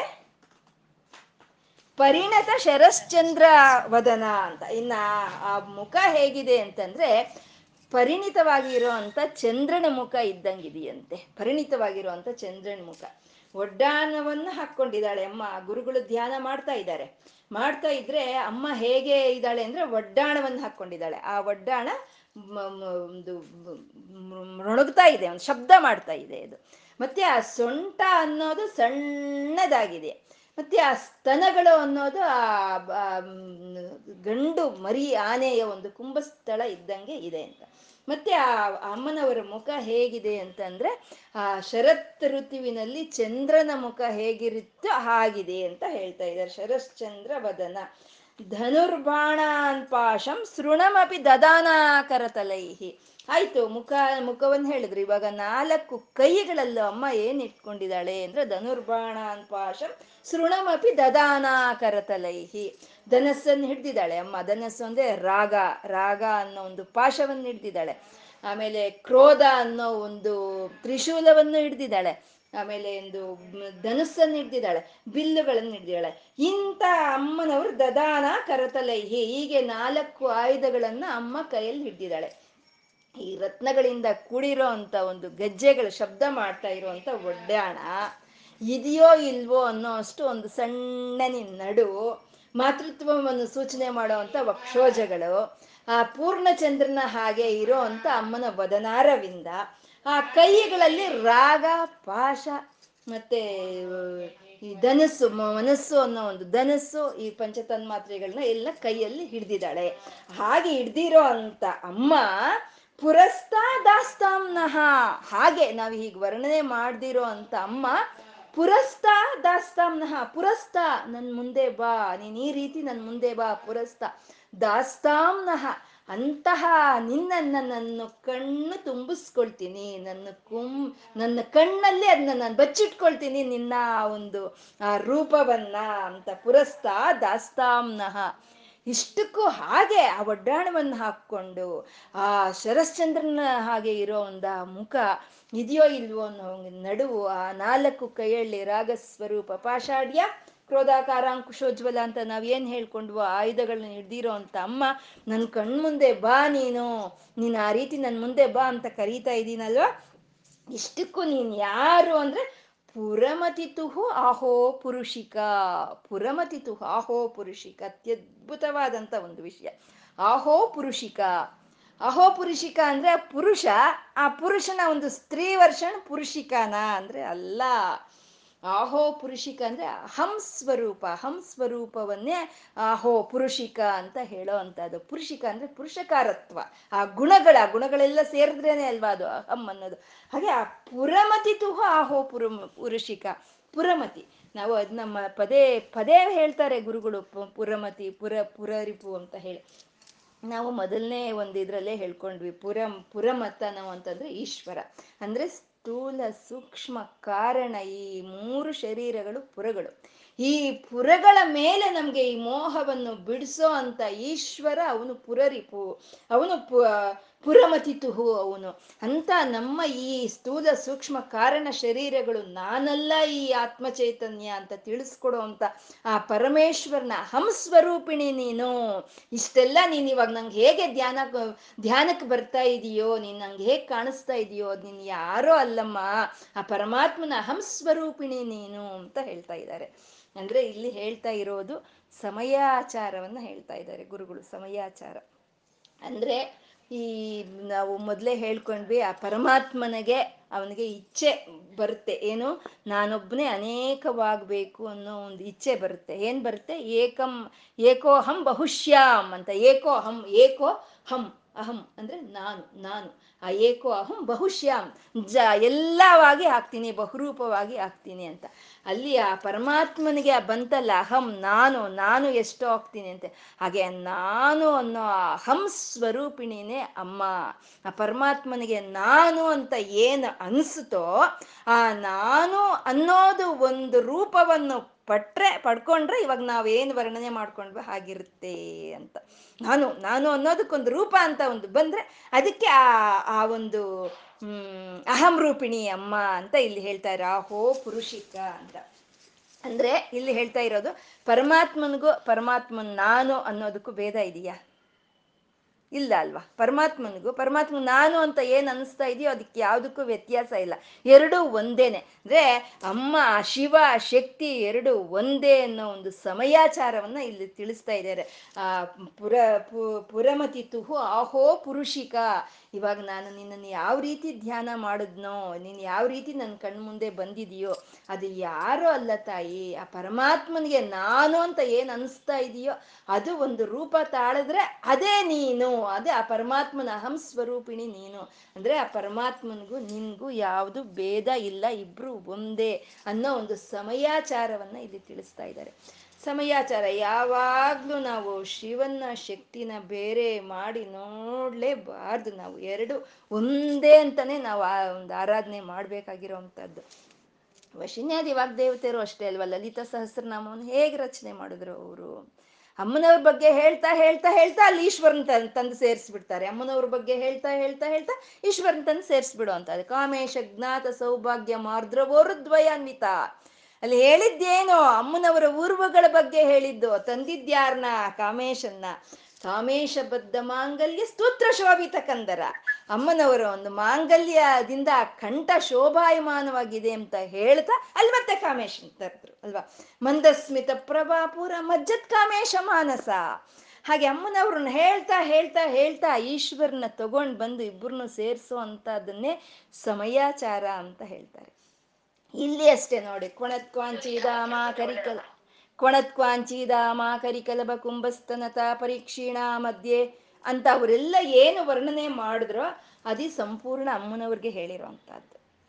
ಪರಿಣತ ಶರಶ್ಚಂದ್ರ ವದನ ಅಂತ. ಇನ್ನ ಆ ಮುಖ ಹೇಗಿದೆ ಅಂತಂದ್ರೆ ಪರಿಣಿತವಾಗಿರೋ ಅಂತ ಚಂದ್ರನ ಮುಖ ಇದ್ದಂಗಿದೆಯಂತೆ. ಪರಿಣಿತವಾಗಿರುವಂತ ಚಂದ್ರನ ಮುಖ. ಒಡ್ಡಾನವನ್ನು ಹಾಕ್ಕೊಂಡಿದ್ದಾಳೆ ಅಮ್ಮ, ಗುರುಗಳು ಧ್ಯಾನ ಮಾಡ್ತಾ ಇದ್ದಾರೆ. ಮಾಡ್ತಾ ಇದ್ರೆ ಅಮ್ಮ ಹೇಗೆ ಇದ್ದಾಳೆ ಅಂದ್ರೆ ಒಡ್ಡಾಣವನ್ನು ಹಾಕ್ಕೊಂಡಿದ್ದಾಳೆ ಆ ಒಡ್ಡಾಣ ಒಂದು ಮೊಣಗ್ತಾ ಇದೆ, ಒಂದು ಶಬ್ದ ಮಾಡ್ತಾ ಇದೆ ಅದು. ಮತ್ತೆ ಆ ಸೊಂಟ ಅನ್ನೋದು ಸಣ್ಣದಾಗಿದೆ. ಮತ್ತೆ ಆ ಸ್ತನಗಳು ಅನ್ನೋದು ಆ ಗಂಡು ಮರಿ ಆನೆಯ ಒಂದು ಕುಂಭಸ್ಥಳ ಇದ್ದಂಗೆ ಇದೆ ಅಂತ. ಮತ್ತೆ ಆ ಅಮ್ಮನವರ ಮುಖ ಹೇಗಿದೆ ಅಂತಂದ್ರೆ, ಆ ಶರತ್ ಋತುವಿನಲ್ಲಿ ಚಂದ್ರನ ಮುಖ ಹೇಗಿರುತ್ತೋ ಹಾಗಿದೆ ಅಂತ ಹೇಳ್ತಾ ಇದ್ದಾರೆ. ಶರಶ್ಚಂದ್ರ ವದನ. ಧನುರ್ಬಾಣಾನ್ ಪಾಶಂ ಸೃಣಮಪಿ ದದಾನಾಕರತಲೈಹಿ ಆಯ್ತು, ಮುಖ ಮುಖವನ್ನು ಹೇಳಿದ್ರು. ಇವಾಗ ನಾಲ್ಕು ಕೈಗಳಲ್ಲೂ ಅಮ್ಮ ಏನ್ ಇಟ್ಕೊಂಡಿದ್ದಾಳೆ ಅಂದ್ರೆ ಧನುರ್ಬಾಣಾನ್ ಪಾಶಂ ಸೃಣಮಪಿ ದದಾನಾಕರತಲೈಹಿ ಧನಸ್ಸನ್ನು ಹಿಡ್ದಿದ್ದಾಳೆ. ಅಮ್ಮ, ಧನಸ್ಸು ಅಂದ್ರೆ ರಾಗ ರಾಗ ಅನ್ನೋ ಒಂದು ಪಾಶವನ್ನು ಹಿಡ್ದಿದ್ದಾಳೆ. ಆಮೇಲೆ ಕ್ರೋಧ ಅನ್ನೋ ಒಂದು ತ್ರಿಶೂಲವನ್ನು ಹಿಡ್ದಿದ್ದಾಳೆ. ಆಮೇಲೆ ಒಂದು ಧನುಸ್ಸನ್ನು ಹಿಡ್ದಿದ್ದಾಳೆ, ಬಿಲ್ಲುಗಳನ್ನು ಹಿಡ್ದಿದ್ದಾಳೆ. ಇಂಥ ಅಮ್ಮನವರು ದದಾನ ಕರತಲೈಹಿ ಹೀಗೆ ನಾಲ್ಕು ಆಯುಧಗಳನ್ನು ಅಮ್ಮ ಕೈಯಲ್ಲಿ ಹಿಡ್ದಿದ್ದಾಳೆ. ಈ ರತ್ನಗಳಿಂದ ಕೂಡಿರೋ ಅಂತ ಒಂದು ಗಜ್ಜೆಗಳು, ಶಬ್ದ ಮಾಡ್ತಾ ಇರುವಂತ ಒಡ್ಡಾಣ, ಇದೆಯೋ ಇಲ್ವೋ ಅನ್ನೋ ಅಷ್ಟು ಒಂದು ಸಣ್ಣನಿ ನಡು ಮಾತೃತ್ವವನ್ನು ಸೂಚನೆ ಮಾಡುವಂತ ವಕ್ಷೋಜಗಳು, ಆ ಪೂರ್ಣಚಂದ್ರನ ಹಾಗೆ ಇರೋ ಅಂತ ಅಮ್ಮನ ವದನಾರವಿಂದ, ಆ ಕೈಗಳಲ್ಲಿ ರಾಗ, ಪಾಶ, ಮತ್ತೆ ಈ ಧನಸ್ಸು ಮನಸ್ಸು ಅನ್ನೋ ಒಂದು ಧನಸ್ಸು ಈ ಪಂಚತನ್ಮಾತ್ರೆಗಳನ್ನ ಎಲ್ಲ ಕೈಯಲ್ಲಿ ಹಿಡ್ದಿದ್ದಾಳೆ. ಹಾಗೆ ಹಿಡ್ದಿರೋ ಅಂತ ಅಮ್ಮ ಪುರಸ್ತಾ ದಾಸ್ತಾಂನಹ ಹಾಗೆ ನಾವು ಹೀಗೆ ವರ್ಣನೆ ಮಾಡ್ದಿರೋ ಅಂತ ಅಮ್ಮ ಪುರಸ್ತಾ ದಾಸ್ತಾಂನಃ ಪುರಸ್ತ ನನ್ನ ಮುಂದೆ ಬಾ, ನೀನ್ ಈ ರೀತಿ ನನ್ನ ಮುಂದೆ ಬಾ, ಪುರಸ್ತ ದಾಸ್ತಾಂನಃ ಅಂತಹ ನಿನ್ನನ್ನು ನನ್ನ ಕಣ್ಣು ತುಂಬಿಸ್ಕೊಳ್ತೀನಿ, ನನ್ನ ಕುಂ, ನನ್ನ ಕಣ್ಣಲ್ಲಿ ಅದನ್ನ ನಾನು ಬಚ್ಚಿಟ್ಕೊಳ್ತೀನಿ, ನಿನ್ನ ಒಂದು, ಆ, ರೂಪವನ್ನ ಅಂತ ಪುರಸ್ತ ದಾಸ್ತಾಂನಃ ಇಷ್ಟಕ್ಕೂ ಹಾಗೆ ಆ ಒಡ್ಡಾಣವನ್ನು ಹಾಕ್ಕೊಂಡು, ಆ ಶರಶ್ಚಂದ್ರನ ಹಾಗೆ ಇರೋ ಒಂದು ಆ ಮುಖ ಇದೆಯೋ ಇಲ್ವೋ ಅನ್ನೋ ನಡುವು ಆ ನಾಲ್ಕು ಕೈಯಲ್ಲಿ ರಾಗಸ್ವರೂಪ ಪಾಷಾಢ್ಯ ಕ್ರೋಧಾಕಾರ ಅಂಕುಶೋಜ್ವಲ ಅಂತ ನಾವೇನು ಹೇಳ್ಕೊಂಡ್ವೋ ಆಯುಧಗಳನ್ನ ಹಿಡ್ದಿರೋ ಅಂತ ಅಮ್ಮ ನನ್ನ ಕಣ್ಮುಂದೆ ಬಾ ನೀನು ನೀನು ಆ ರೀತಿ ನನ್ನ ಮುಂದೆ ಬಾ ಅಂತ ಕರೀತಾ ಇದ್ದೀನಲ್ವ ಇಷ್ಟಕ್ಕೂ ನೀನು ಯಾರು ಅಂದರೆ ಪುರಮತಿತುಹು ಆಹೋ ಪುರುಷಿಕ, ಪುರಮತಿತುಹು ಆಹೋ ಪುರುಷಿಕ ಅತ್ಯದ್ಭುತವಾದಂಥ ಒಂದು ವಿಷಯ. ಅಹೋ ಪುರುಷಿಕ. ಅಹೋ ಪುರುಷಿಕ ಅಂದ್ರೆ ಪುರುಷ, ಆ ಪುರುಷನ ಒಂದು ಸ್ತ್ರೀ ವರ್ಷನ್ ಪುರುಷಿಕಾನ ಅಂದ್ರೆ ಅಲ್ಲ. ಅಹೋ ಪುರುಷಿಕ ಅಂದ್ರೆ ಅಹಂ ಸ್ವರೂಪ, ಅಹಂ ಸ್ವರೂಪವನ್ನೇ ಅಹೋ ಪುರುಷಿಕ ಅಂತ ಹೇಳೋ ಅಂಥದ್ದು. ಪುರುಷಿಕ ಅಂದ್ರೆ ಪುರುಷಕಾರತ್ವ. ಆ ಗುಣಗಳ, ಗುಣಗಳೆಲ್ಲ ಸೇರಿದ್ರೇನೆ ಅಲ್ವಾ ಅದು ಅಹಂ ಅನ್ನೋದು. ಹಾಗೆ ಆ ಪುರಮತಿ ತುಹ ಅಹೋ ಪುರ ಪುರುಷಿಕ. ಪುರಮತಿ. ನಾವು ಅದು ನಮ್ಮ ಪದೇ ಪದೇ ಹೇಳ್ತಾರೆ ಗುರುಗಳು ಪುರಮತಿ, ಪುರ, ಪುರರಿಪು ಅಂತ ಹೇಳಿ. ನಾವು ಮೊದಲನೇ ಒಂದು ಇದರಲ್ಲೇ ಹೇಳ್ಕೊಂಡ್ವಿ, ಪುರಂ ಪುರಮತ ನಾವು ಅಂತಂದ್ರೆ ಈಶ್ವರ. ಅಂದ್ರೆ ಸ್ಥೂಲ ಸೂಕ್ಷ್ಮ ಕಾರಣ ಈ ಮೂರು ಶರೀರಗಳು ಪುರಗಳು. ಈ ಪುರಗಳ ಮೇಲೆ ನಮಗೆ ಈ ಮೋಹವನ್ನು ಬಿಡಿಸೋ ಅಂತ ಈಶ್ವರ ಅವನು ಪುರರಿಪು, ಅವನು ಪು ಪುರಮತಿತುಹು ಅವನು. ಅಂತ ನಮ್ಮ ಈ ಸ್ಥೂಲ ಸೂಕ್ಷ್ಮ ಕಾರಣ ಶರೀರಗಳು ನಾನಲ್ಲ ಈ ಆತ್ಮ ಚೈತನ್ಯ ಅಂತ ತಿಳಿಸ್ಕೊಡೋ ಅಂತ ಆ ಪರಮೇಶ್ವರನ ಹಂಸ್ವರೂಪಿಣಿ ನೀನು. ಇಷ್ಟೆಲ್ಲ ನೀನು ಇವಾಗ ನಂಗೆ ಹೇಗೆ ಧ್ಯಾನ ಧ್ಯಾನಕ್ಕೆ ಬರ್ತಾ ಇದೆಯೋ, ನೀನು ನಂಗೆ ಹೇಗೆ ಕಾಣಿಸ್ತಾ ಇದೆಯೋ ನೀನು ಯಾರೋ ಅಲ್ಲಮ್ಮ. ಆ ಪರಮಾತ್ಮನ ಹಂಸ್ವರೂಪಿಣಿ ನೀನು ಅಂತ ಹೇಳ್ತಾ ಇದ್ದಾರೆ ಅಂದ್ರೆ ಇಲ್ಲಿ ಹೇಳ್ತಾ ಇರೋದು ಸಮಯಾಚಾರವನ್ನ ಹೇಳ್ತಾ ಇದ್ದಾರೆ ಗುರುಗಳು, ಸಮಯಾಚಾರ. ಅಂದ್ರೆ ಈ ನಾವು ಮೊದಲೇ ಹೇಳ್ಕೊಂಡ್ವಿ, ಆ ಪರಮಾತ್ಮನಿಗೆ ಅವನಿಗೆ ಇಚ್ಛೆ ಬರುತ್ತೆ. ಏನು? ನಾನೊಬ್ಬನೇ ಅನೇಕವಾಗಬೇಕು ಅನ್ನೋ ಒಂದು ಇಚ್ಛೆ ಬರುತ್ತೆ. ಏನು ಬರುತ್ತೆ? ಏಕಂ ಏಕೋಹಂ ಬಹುಶ್ಯಾಮ್ ಅಂತ. ಏಕೋ ಹಂ ಏಕೋ ಹಂ. ಅಹಂ ಅಂದ್ರೆ ನಾನು ನಾನು. ಆ ಏಕೋ ಅಹಂ ಬಹುಶ್ಯಾಮ್. ಜ ಎಲ್ಲವಾಗಿ ಹಾಕ್ತೀನಿ ಬಹುರೂಪವಾಗಿ ಹಾಕ್ತೀನಿ ಅಂತ. ಅಲ್ಲಿ ಆ ಪರಮಾತ್ಮನಿಗೆ ಬಂತಲ್ಲ ಅಹಂ, ನಾನು ನಾನು ಎಷ್ಟೋ ಹಾಕ್ತೀನಿ ಅಂತೆ. ಹಾಗೆ ನಾನು ಅನ್ನೋ ಅಹಂ ಸ್ವರೂಪಿಣಿನೇ ಅಮ್ಮ. ಆ ಪರಮಾತ್ಮನಿಗೆ ನಾನು ಅಂತ ಏನು ಅನಿಸುತ್ತೋ, ಆ ನಾನು ಅನ್ನೋದು ಒಂದು ರೂಪವನ್ನು ಪಟ್ರೆ ಪಡ್ಕೊಂಡ್ರೆ ಇವಾಗ ನಾವೇನು ವರ್ಣನೆ ಮಾಡ್ಕೊಂಡ್ವಿ ಹಾಗಿರುತ್ತೆ ಅಂತ. ನಾನು ನಾನು ಅನ್ನೋದಕ್ಕೊಂದು ರೂಪ ಅಂತ ಒಂದು ಬಂದ್ರೆ ಅದಕ್ಕೆ ಆ ಆ ಒಂದು ಅಹಂ ರೂಪಿಣಿ ಅಮ್ಮ ಅಂತ ಇಲ್ಲಿ ಹೇಳ್ತಾ ಇರೋ ಆಹೋ, ಪುರುಷಿಕ ಅಂತ. ಅಂದ್ರೆ ಇಲ್ಲಿ ಹೇಳ್ತಾ ಇರೋದು ಪರಮಾತ್ಮನಿಗೂ ಪರಮಾತ್ಮನ್ ನಾನು ಅನ್ನೋದಕ್ಕೂ ಭೇದ ಇದೆಯಾ? ಇಲ್ಲ ಅಲ್ವಾ? ಪರಮಾತ್ಮನಿಗೂ, ಪರಮಾತ್ಮ ನಾನು ಅಂತ ಏನು ಅನಿಸ್ತಾ ಇದೆಯೋ ಅದಕ್ಕೆ ಯಾವುದಕ್ಕೂ ವ್ಯತ್ಯಾಸ ಇಲ್ಲ. ಎರಡೂ ಒಂದೇನೆ. ಅಂದ್ರೆ ಅಮ್ಮ, ಶಿವ, ಶಕ್ತಿ ಎರಡು ಒಂದೇ ಅನ್ನೋ ಒಂದು ಸಮಯಾಚಾರವನ್ನ ಇಲ್ಲಿ ತಿಳಿಸ್ತಾ ಇದ್ದಾರೆ. ಪುರ ಪುರಮತಿ ತುಹು, ಆಹೋ ಪುರುಷಿಕ ಇವಾಗ ನಾನು ನಿನ್ನನ್ನು ಯಾವ ರೀತಿ ಧ್ಯಾನ ಮಾಡಿದ್ನೋ, ನೀನು ಯಾವ ರೀತಿ ನನ್ನ ಕಣ್ಮುಂದೆ ಬಂದಿದೆಯೋ, ಅದು ಯಾರೋ ಅಲ್ಲ ತಾಯಿ. ಆ ಪರಮಾತ್ಮನಿಗೆ ನಾನು ಅಂತ ಏನು ಅನಿಸ್ತಾ ಇದೆಯೋ, ಅದು ಒಂದು ರೂಪ ತಾಳಿದ್ರೆ ಅದೇ ನೀನು. ಅದೇ ಆ ಪರಮಾತ್ಮನ ಅಹಂ ಸ್ವರೂಪಿಣಿ ನೀನು. ಅಂದ್ರೆ ಆ ಪರಮಾತ್ಮನಿಗೂ ನಿನ್ಗೂ ಯಾವುದು ಭೇದ ಇಲ್ಲ, ಇಬ್ರು ಒಂದೇ ಅನ್ನೋ ಒಂದು ಸಮಯಾಚಾರವನ್ನ ಇಲ್ಲಿ ತಿಳಿಸ್ತಾ ಇದ್ದಾರೆ. ಸಮಯಾಚಾರ, ಯಾವಾಗ್ಲೂ ನಾವು ಶಿವನ ಶಕ್ತಿನ ಬೇರೆ ಮಾಡಿ ನೋಡ್ಲೇಬಾರ್ದು. ನಾವು ಎರಡು ಒಂದೇ ಅಂತಾನೆ ನಾವು ಆ ಒಂದು ಆರಾಧನೆ ಮಾಡ್ಬೇಕಾಗಿರೋವಂಥದ್ದು ವಶಿನ್ಯಾದಿ ವಾಗ್ದೇವತೆಯರು ಅಷ್ಟೇ ಅಲ್ವಾ? ಲಲಿತಾ ಸಹಸ್ರನಾಮವನ್ನು ಹೇಗೆ ರಚನೆ ಮಾಡಿದ್ರು ಅವರು? ಅಮ್ಮನವ್ರ ಬಗ್ಗೆ ಹೇಳ್ತಾ ಹೇಳ್ತಾ ಹೇಳ್ತಾ ಅಲ್ಲಿ ಈಶ್ವರನ್ ತಂದು ಸೇರಿಸ್ಬಿಡ್ತಾರೆ. ಅಮ್ಮನವ್ರ ಬಗ್ಗೆ ಹೇಳ್ತಾ ಹೇಳ್ತಾ ಹೇಳ್ತಾ ಈಶ್ವರನ್ ತಂದು ಸೇರಿಸ್ಬಿಡು ಅಂತ. ಕಾಮೇಶ ಜ್ಞಾತ ಸೌಭಾಗ್ಯ ಮಾರ್ದ್ರವೋರುದ್ವಯಾನ್ವಿತ ಅಲ್ಲಿ ಹೇಳಿದ್ದೇನೋ ಅಮ್ಮನವರ ಊರ್ವಗಳ ಬಗ್ಗೆ ಹೇಳಿದ್ದು, ತಂದಿದ್ಯಾರ್ನ ಕಾಮೇಶನ್ನ. ಕಾಮೇಶ ಬದ್ಧ ಮಾಂಗಲ್ಯ ಸ್ತೋತ್ರ ಶೋಭಿತ ಕಂದರ. ಅಮ್ಮನವರ ಒಂದು ಮಾಂಗಲ್ಯದಿಂದ ಕಂಠ ಶೋಭಾಯಮಾನವಾಗಿದೆ ಅಂತ ಹೇಳ್ತಾ ಅಲ್ಲಿ ಮತ್ತೆ ಕಾಮೇಶ್ ತರ್ದ್ರು, ಅಲ್ವಾ? ಮಂದಸ್ಮಿತ ಪ್ರಭಾಪುರ ಮಜ್ಜತ್ ಕಾಮೇಶ ಮಾನಸ. ಹಾಗೆ ಅಮ್ಮನವ್ರನ್ನ ಹೇಳ್ತಾ ಹೇಳ್ತಾ ಹೇಳ್ತಾ ಈಶ್ವರನ ತಗೊಂಡ್ ಬಂದು ಇಬ್ಬರನ್ನು ಸೇರಿಸೋ ಅಂತದನ್ನೇ ಸಮಯಾಚಾರ ಅಂತ ಹೇಳ್ತಾರೆ. ಇಲ್ಲಿ ಅಷ್ಟೇ ನೋಡಿ. ಕೊಣತ್ ಕ್ವಾಂಚಿದಾಮ ಕರಿಕಲ, ಕೊಣತ್ ಕ್ವಾಂಚಿದಾಮ ಕರಿಕಲಬ ಕುಂಭಸ್ತನತ ಪರೀಕ್ಷೀಣ ಮಧ್ಯೆ ಅಂತ ಅವರೆಲ್ಲ ಏನು ವರ್ಣನೆ ಮಾಡಿದ್ರೋ ಅದೇ ಸಂಪೂರ್ಣ ಅಮ್ಮನವ್ರಿಗೆ ಹೇಳಿರೋ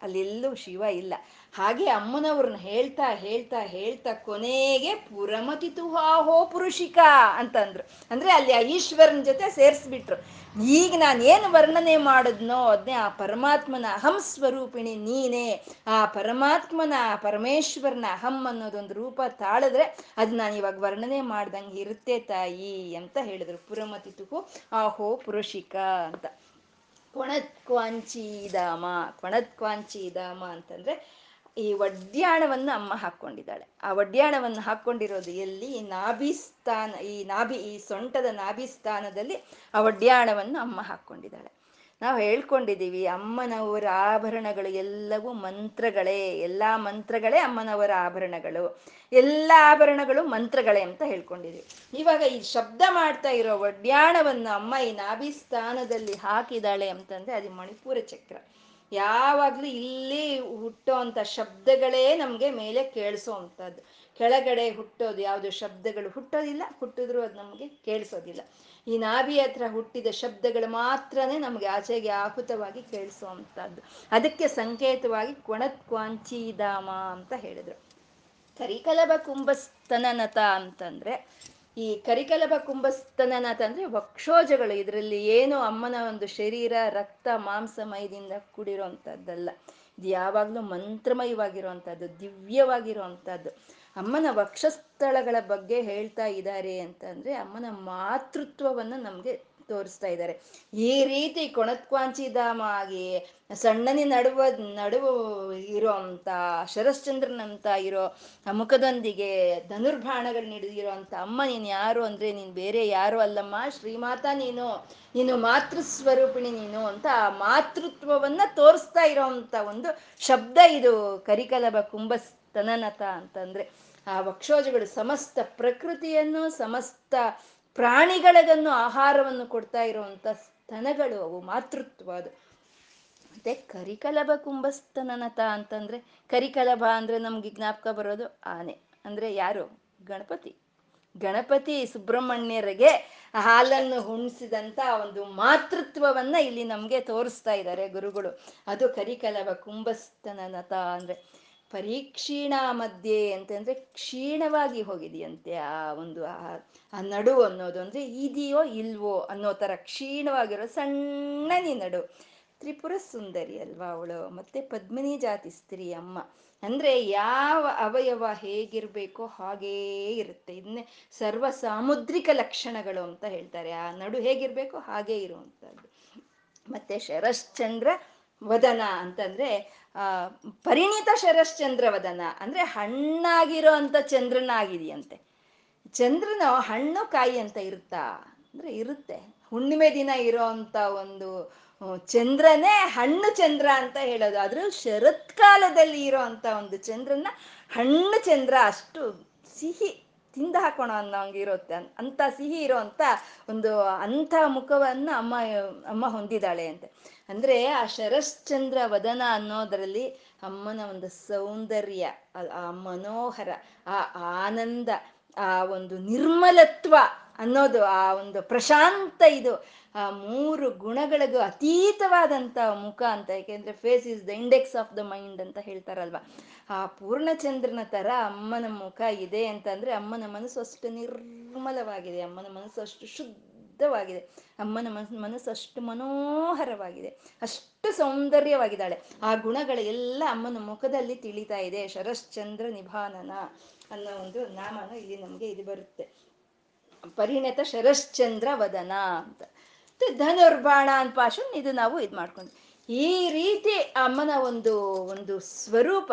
ಅಲ್ಲೆಲ್ಲೂ ಶಿವ ಇಲ್ಲ. ಹಾಗೆ ಅಮ್ಮನವ್ರನ್ನ ಹೇಳ್ತಾ ಹೇಳ್ತಾ ಹೇಳ್ತಾ ಕೊನೆಗೆ ಪುರಮತಿ ತುಹಾಹೋ ಪುರುಷಿಕ ಅಂತಂದ್ರು. ಅಂದ್ರೆ ಅಲ್ಲಿ ಆ ಈಶ್ವರನ ಜೊತೆ ಸೇರಿಸ್ಬಿಟ್ರು. ಈಗ ನಾನು ಏನು ವರ್ಣನೆ ಮಾಡಿದ್ನೋ ಅದನ್ನೇ ಆ ಪರಮಾತ್ಮನ ಅಹಂ ಸ್ವರೂಪಿಣಿ ನೀನೇ. ಆ ಪರಮಾತ್ಮನ ಪರಮೇಶ್ವರನ ಅಹಂ ಅನ್ನೋದೊಂದು ರೂಪ ತಾಳಿದ್ರೆ ಅದು ನಾನು ಇವಾಗ ವರ್ಣನೆ ಮಾಡ್ದಂಗೆ ಇರುತ್ತೆ ತಾಯಿ ಅಂತ ಹೇಳಿದ್ರು. ಆ ಹೋ ಪುರುಷಿಕ ಅಂತ. ಕೊಣತ್ ಕ್ವಾಂಚಿ ಧಾಮ ಕೊಣತ್ ಕ್ವಾಂಚಿ ಧಾಮ ಅಂತಂದ್ರೆ ಈ ವಡ್ಡ್ಯಾಣವನ್ನು ಅಮ್ಮ ಹಾಕ್ಕೊಂಡಿದ್ದಾಳೆ. ಆ ವಡ್ಡ್ಯಾಣವನ್ನು ಹಾಕ್ಕೊಂಡಿರೋದು ಎಲ್ಲಿ? ಈ ನಾಭಿಸ್ಥಾನ ಈ ನಾಭಿ, ಈ ಸೊಂಟದ ನಾಭಿ ಸ್ಥಾನದಲ್ಲಿ ಆ ವಡ್ಡ್ಯಾಣವನ್ನು ಅಮ್ಮ ಹಾಕ್ಕೊಂಡಿದ್ದಾಳೆ. ನಾವು ಹೇಳ್ಕೊಂಡಿದ್ದೀವಿ ಅಮ್ಮನವರ ಆಭರಣಗಳು ಎಲ್ಲವೂ ಮಂತ್ರಗಳೇ, ಎಲ್ಲ ಮಂತ್ರಗಳೇ ಅಮ್ಮನವರ ಆಭರಣಗಳು. ಎಲ್ಲ ಆಭರಣಗಳು ಮಂತ್ರಗಳೇ ಅಂತ ಹೇಳ್ಕೊಂಡಿದ್ದೀವಿ ಇವಾಗ ಈ ಶಬ್ದ ಮಾಡ್ತಾ ಇರೋ ಒಡ್ಯಾಣವನ್ನು ಅಮ್ಮ ಈ ನಾಭಿಸ್ಥಾನದಲ್ಲಿ ಹಾಕಿದಾಳೆ ಅಂತಂದ್ರೆ ಅದು ಮಣಿಪುರ ಚಕ್ರ. ಯಾವಾಗಲೂ ಇಲ್ಲಿ ಹುಟ್ಟೋ ಅಂಥ ಶಬ್ದಗಳೇ ನಮಗೆ ಮೇಲೆ ಕೇಳಿಸೋ ಕೆಳಗಡೆ ಹುಟ್ಟೋದು ಯಾವುದು ಶಬ್ದಗಳು ಹುಟ್ಟೋದಿಲ್ಲ, ಹುಟ್ಟಿದ್ರು ಅದು ನಮಗೆ ಕೇಳಿಸೋದಿಲ್ಲ. ಈ ನಾಭಿ ಹತ್ರ ಹುಟ್ಟಿದ ಶಬ್ದಗಳು ಮಾತ್ರನೇ ನಮಗೆ ಆಚೆಗೆ ಆಹುತವಾಗಿ ಕೇಳಿಸೋ ಅಂಥದ್ದು ಅದಕ್ಕೆ ಸಂಕೇತವಾಗಿ ಕೊಣತ್ ಅಂತ ಹೇಳಿದ್ರು. ಕರಿಕಲಬ ಕುಂಭಸ್ತನನತ ಅಂತಂದ್ರೆ, ಈ ಕರಿಕಲಬ ಕುಂಭಸ್ತನನತ ಅಂದ್ರೆ ವಕ್ಷೋಜಗಳು, ಇದರಲ್ಲಿ ಏನು ಅಮ್ಮನ ಒಂದು ಶರೀರ, ರಕ್ತ, ಮಾಂಸ ಮೈದಿಂದ ಕೂಡಿರೋಂಥದ್ದಲ್ಲ ಇದು ಯಾವಾಗಲೂ ಮಂತ್ರಮಯವಾಗಿರುವಂಥದ್ದು, ದಿವ್ಯವಾಗಿರುವಂಥದ್ದು. ಅಮ್ಮನ ವಕ್ಷಸ್ಥಳಗಳ ಬಗ್ಗೆ ಹೇಳ್ತಾ ಇದ್ದಾರೆ ಅಂತಂದ್ರೆ ಅಮ್ಮನ ಮಾತೃತ್ವವನ್ನು ನಮಗೆ ತೋರಿಸ್ತಾ ಇದ್ದಾರೆ. ಈ ರೀತಿ ಕೊಣತ್ವಾಂಚಿಧಾಮ ಆಗಿ ಸಣ್ಣನಿ ನಡುವ, ನಡುವು ಇರೋ ಅಂತ, ಶರಶ್ಚಂದ್ರನಂತ ಇರೋ ಮುಖದೊಂದಿಗೆ ಧನುರ್ಬಾಣಗಳು ಹಿಡಿದಿರೋ ಅಂತ ಅಮ್ಮ, ನೀನು ಯಾರು ಅಂದ್ರೆ ನೀನು ಬೇರೆ ಯಾರು ಅಲ್ಲಮ್ಮ, ಶ್ರೀಮಾತ ನೀನು ನೀನು ಮಾತೃ ಸ್ವರೂಪಿಣಿ ನೀನು ಅಂತ ಆ ಮಾತೃತ್ವವನ್ನ ತೋರಿಸ್ತಾ ಇರೋಂಥ ಒಂದು ಶಬ್ದ ಇದು ಕರಿಕಲಬ ಕುಂಭಸ್ತನನತ ಅಂತಂದ್ರೆ ಆ ವಕ್ಷೋಜಗಳು ಸಮಸ್ತ ಪ್ರಕೃತಿಯನ್ನು, ಸಮಸ್ತ ಪ್ರಾಣಿಗಳಿಗನ್ನು ಆಹಾರವನ್ನು ಕೊಡ್ತಾ ಇರುವಂತ ಸ್ತನಗಳು. ಅವು ಮಾತೃತ್ವ ಅದು. ಮತ್ತೆ ಕರಿಕಲಭ ಕುಂಭಸ್ತನನತ ಅಂತಂದ್ರೆ, ಕರಿಕಲಭ ಅಂದ್ರೆ ನಮ್ಗೆ ಜ್ಞಾಪಕ ಬರೋದು ಆನೆ. ಅಂದ್ರೆ ಯಾರು? ಗಣಪತಿ. ಗಣಪತಿ ಸುಬ್ರಹ್ಮಣ್ಯರಿಗೆ ಹಾಲನ್ನು ಹುಣಿಸಿದಂತ ಒಂದು ಮಾತೃತ್ವವನ್ನ ಇಲ್ಲಿ ನಮ್ಗೆ ತೋರಿಸ್ತಾ ಇದ್ದಾರೆ ಗುರುಗಳು. ಅದು ಕರಿಕಲಬ ಕುಂಭಸ್ತನನತ ಅಂದ್ರೆ. ಪರೀಕ್ಷೀಣ ಮಧ್ಯೆ ಅಂತಂದ್ರೆ ಕ್ಷೀಣವಾಗಿ ಹೋಗಿದೆಯಂತೆ ಆ ಒಂದು ಆ ನಡು ಅನ್ನೋದು ಅಂದ್ರೆ ಇದೆಯೋ ಇಲ್ವೋ ಅನ್ನೋ ತರ ಕ್ಷೀಣವಾಗಿರೋ ಸಣ್ಣನಿ ನಡು. ತ್ರಿಪುರ ಸುಂದರಿ ಅಲ್ವಾ ಅವಳು? ಮತ್ತೆ ಪದ್ಮಿನಿ ಜಾತಿ ಸ್ತ್ರೀ ಅಮ್ಮ. ಅಂದ್ರೆ ಯಾವ ಅವಯವ ಹೇಗಿರ್ಬೇಕೋ ಹಾಗೇ ಇರುತ್ತೆ. ಇದನ್ನೇ ಸರ್ವ ಸಾಮುದ್ರಿಕ ಲಕ್ಷಣಗಳು ಅಂತ ಹೇಳ್ತಾರೆ. ಆ ನಡು ಹೇಗಿರ್ಬೇಕೋ ಹಾಗೇ ಇರುವಂತದ್ದು ಮತ್ತೆ ಶರಶ್ಚಂದ್ರ ವದನ ಅಂತಂದ್ರೆ, ಆ, ಪರಿಣಿತ ಶರಶ್ಚಂದ್ರ ವದನ ಅಂದ್ರೆ ಹಣ್ಣಾಗಿರೋ ಅಂತ ಚಂದ್ರನ ಆಗಿದೆಯಂತೆ ಚಂದ್ರನ ಹಣ್ಣು ಕಾಯಿ ಅಂತ ಇರುತ್ತಾ? ಅಂದ್ರೆ ಇರುತ್ತೆ. ಹುಣ್ಣಿಮೆ ದಿನ ಇರೋ ಅಂತ ಒಂದು ಚಂದ್ರನೇ ಹಣ್ಣು ಚಂದ್ರ ಅಂತ ಹೇಳೋದು. ಆದ್ರೂ ಶರತ್ಕಾಲದಲ್ಲಿ ಇರೋ ಒಂದು ಚಂದ್ರನ ಹಣ್ಣು ಚಂದ್ರ ಅಷ್ಟು ಸಿಹಿ. ತಿಂದ ಹಾಕೋಣ ಅನ್ನೋಂಗೆ ಇರುತ್ತೆ. ಅಂತ ಸಿಹಿ ಇರೋ ಅಂತ ಒಂದು ಅಂಥ ಮುಖವನ್ನ ಅಮ್ಮ ಅಮ್ಮ ಹೊಂದಿದ್ದಾಳೆ ಅಂತೆ. ಅಂದ್ರೆ ಆ ಶರಶ್ಚಂದ್ರ ವದನ ಅನ್ನೋದರಲ್ಲಿ ಅಮ್ಮನ ಒಂದು ಸೌಂದರ್ಯ ಆ ಮನೋಹರ, ಆ ಆನಂದ, ಆ ಒಂದು ನಿರ್ಮಲತ್ವ ಅನ್ನೋದು, ಆ ಒಂದು ಪ್ರಶಾಂತ ಇದು. ಆ ಮೂರು ಗುಣಗಳಿಗೂ ಅತೀತವಾದಂಥ ಮುಖ ಅಂತ, ಯಾಕೆಂದ್ರೆ face is the index of the mind ಅಂತ ಹೇಳ್ತಾರಲ್ವ. ಆ ಪೂರ್ಣಚಂದ್ರನ ತರ ಅಮ್ಮನ ಮುಖ ಇದೆ ಅಂತಂದ್ರೆ ಅಮ್ಮನ ಮನಸ್ಸು ಅಷ್ಟು ನಿರ್ಮಲವಾಗಿದೆ, ಅಮ್ಮನ ಮನಸ್ಸು ಅಷ್ಟು ಶುದ್ಧವಾಗಿದೆ, ಅಮ್ಮನ ಮನಸ್ ಮನಸ್ಸು ಅಷ್ಟು ಮನೋಹರವಾಗಿದೆ, ಅಷ್ಟು ಸೌಂದರ್ಯವಾಗಿದ್ದಾಳೆ. ಆ ಗುಣಗಳೆಲ್ಲ ಅಮ್ಮನ ಮುಖದಲ್ಲಿ ತಿಳಿತಾ ಇದೆ, ಶರಶ್ಚಂದ್ರ ನಿಭಾನನ ಅನ್ನೋ ಒಂದು ನಾಮನ ಇಲ್ಲಿ ನಮಗೆ ಇದು ಬರುತ್ತೆ. ಪರಿಣತ ಶರಶ್ಚಂದ್ರ ವದನ ಅಂತ. ಮತ್ತೆ ಧನುರ್ಬಾಣ ಅಂತ ಪಾಶನ್ ಇದು ನಾವು ಇದು ಮಾಡ್ಕೊಂಡ್ವಿ. ಈ ರೀತಿ ಅಮ್ಮನ ಒಂದು ಒಂದು ಸ್ವರೂಪ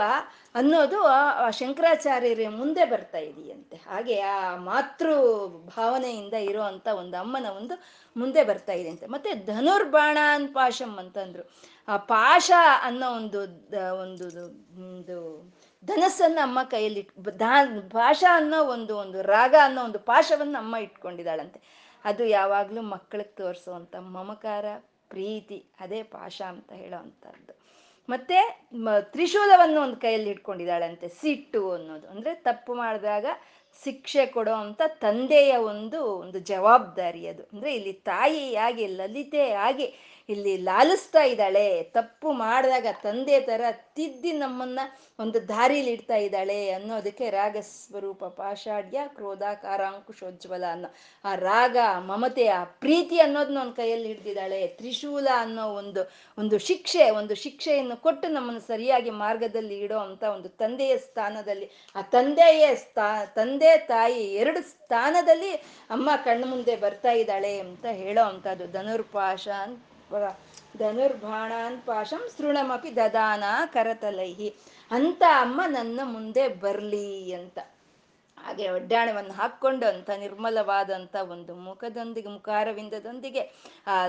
ಅನ್ನೋದು ಆ ಶಂಕರಾಚಾರ್ಯರ ಮುಂದೆ ಬರ್ತಾ ಇದೆಯಂತೆ. ಹಾಗೆ ಆ ಮಾತೃ ಭಾವನೆಯಿಂದ ಇರುವಂತ ಒಂದು ಅಮ್ಮನ ಒಂದು ಮುಂದೆ ಬರ್ತಾ ಇದೆ ಅಂತೆ ಮತ್ತೆ ಧನುರ್ಬಾಣ ಅಂತ ಪಾಶಂ ಅಂತಂದ್ರು. ಆ ಪಾಶ ಅನ್ನೋ ಒಂದು ಒಂದು ಒಂದು ಧನಸ್ಸನ್ನು ಅಮ್ಮ ಕೈಯಲ್ಲಿ ದಾ ಭಾಷಾ ಅನ್ನೋ ಒಂದು ಒಂದು ರಾಗ ಅನ್ನೋ ಒಂದು ಪಾಶವನ್ನ ಅಮ್ಮ ಇಟ್ಕೊಂಡಿದ್ದಾಳಂತೆ. ಅದು ಯಾವಾಗಲೂ ಮಕ್ಕಳಿಗೆ ತೋರಿಸುವಂಥ ಮಮಕಾರ, ಪ್ರೀತಿ, ಅದೇ ಪಾಶ ಅಂತ ಹೇಳೋ ಅಂಥದ್ದು ಮತ್ತೆ ತ್ರಿಶೂಲವನ್ನು ಒಂದು ಕೈಯಲ್ಲಿ ಇಟ್ಕೊಂಡಿದ್ದಾಳಂತೆ, ಸಿಟ್ಟು ಅನ್ನೋದು. ಅಂದರೆ ತಪ್ಪು ಮಾಡಿದಾಗ ಶಿಕ್ಷೆ ಕೊಡೋ ಅಂತ ತಂದೆಯ ಒಂದು ಒಂದು ಜವಾಬ್ದಾರಿ ಅದು. ಅಂದರೆ ಇಲ್ಲಿ ತಾಯಿಯಾಗಿ ಲಲಿತೆ ಆಗಿ ಇಲ್ಲಿ ಲಾಲಿಸ್ತಾ ಇದ್ದಾಳೆ. ತಪ್ಪು ಮಾಡಿದಾಗ ತಂದೆ ತರ ತಿದ್ದಿ ನಮ್ಮನ್ನ ಒಂದು ದಾರಿಲಿ ಇಡ್ತಾ ಇದ್ದಾಳೆ ಅನ್ನೋದಕ್ಕೆ ರಾಗ ಸ್ವರೂಪ ಪಾಷಾಢ್ಯ ಕ್ರೋಧ ಕಾರಾಂಕುಶೋಜ್ವಲ ಅನ್ನೋ ಆ ರಾಗ, ಮಮತೆ, ಆ ಪ್ರೀತಿ ಅನ್ನೋದನ್ನ ಒಂದು ಕೈಯಲ್ಲಿ ಹಿಡ್ದಿದ್ದಾಳೆ. ತ್ರಿಶೂಲ ಅನ್ನೋ ಒಂದು ಒಂದು ಶಿಕ್ಷೆ, ಒಂದು ಶಿಕ್ಷೆಯನ್ನು ಕೊಟ್ಟು ನಮ್ಮನ್ನು ಸರಿಯಾಗಿ ಮಾರ್ಗದಲ್ಲಿ ಇಡೋ ಅಂತ ಒಂದು ತಂದೆಯ ಸ್ಥಾನದಲ್ಲಿ, ಆ ತಂದೆಯ ಸ್ಥಾ, ತಂದೆ, ತಾಯಿ ಎರಡು ಸ್ಥಾನದಲ್ಲಿ ಅಮ್ಮ ಕಣ್ಣು ಮುಂದೆ ಬರ್ತಾ ಇದ್ದಾಳೆ ಅಂತ ಹೇಳೋ ಅಂಥದ್ದು ಧನುರ್ಪಾಶಾನ್ ಧನುರ್ಬಾಣಾನ್ ಪಾಶಂ ಸೃಣಮಪಿ ದದಾನ ಕರತಲೈಹಿ. ಅಂತ ಅಮ್ಮ ನನ್ನ ಮುಂದೆ ಬರ್ಲಿ ಅಂತ. ಹಾಗೆ ಒಡ್ಡಾಣವನ್ನು ಹಾಕ್ಕೊಂಡು ಅಂತ ನಿರ್ಮಲವಾದಂಥ ಒಂದು ಮುಖದೊಂದಿಗೆ, ಮುಖಾರವಿಂದದೊಂದಿಗೆ, ಆ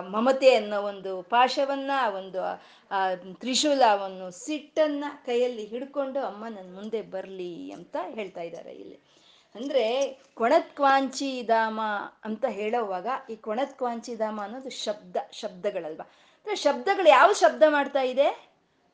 ಮಮತೆ ಅನ್ನೋ ಒಂದು ಪಾಶವನ್ನ ಒಂದು, ಆ ತ್ರಿಶೂಲವನ್ನು ಸಿಟ್ಟನ್ನ ಕೈಯಲ್ಲಿ ಹಿಡ್ಕೊಂಡು ಅಮ್ಮ ನನ್ನ ಮುಂದೆ ಬರಲಿ ಅಂತ ಹೇಳ್ತಾ ಇದ್ದಾರೆ ಇಲ್ಲಿ. ಅಂದ್ರೆ ಕೊಣತ್ಕ್ವಾಂಚಿ ಧಾಮ ಅಂತ ಹೇಳೋವಾಗ ಈ ಕೊಣತ್ಕ್ವಾಂಚಿ ಧಾಮ ಅನ್ನೋದು ಶಬ್ದ, ಶಬ್ದಗಳಲ್ವಾ? ಅಂದ್ರೆ ಶಬ್ದಗಳು ಯಾವ ಶಬ್ದ ಮಾಡ್ತಾ ಇದೆ?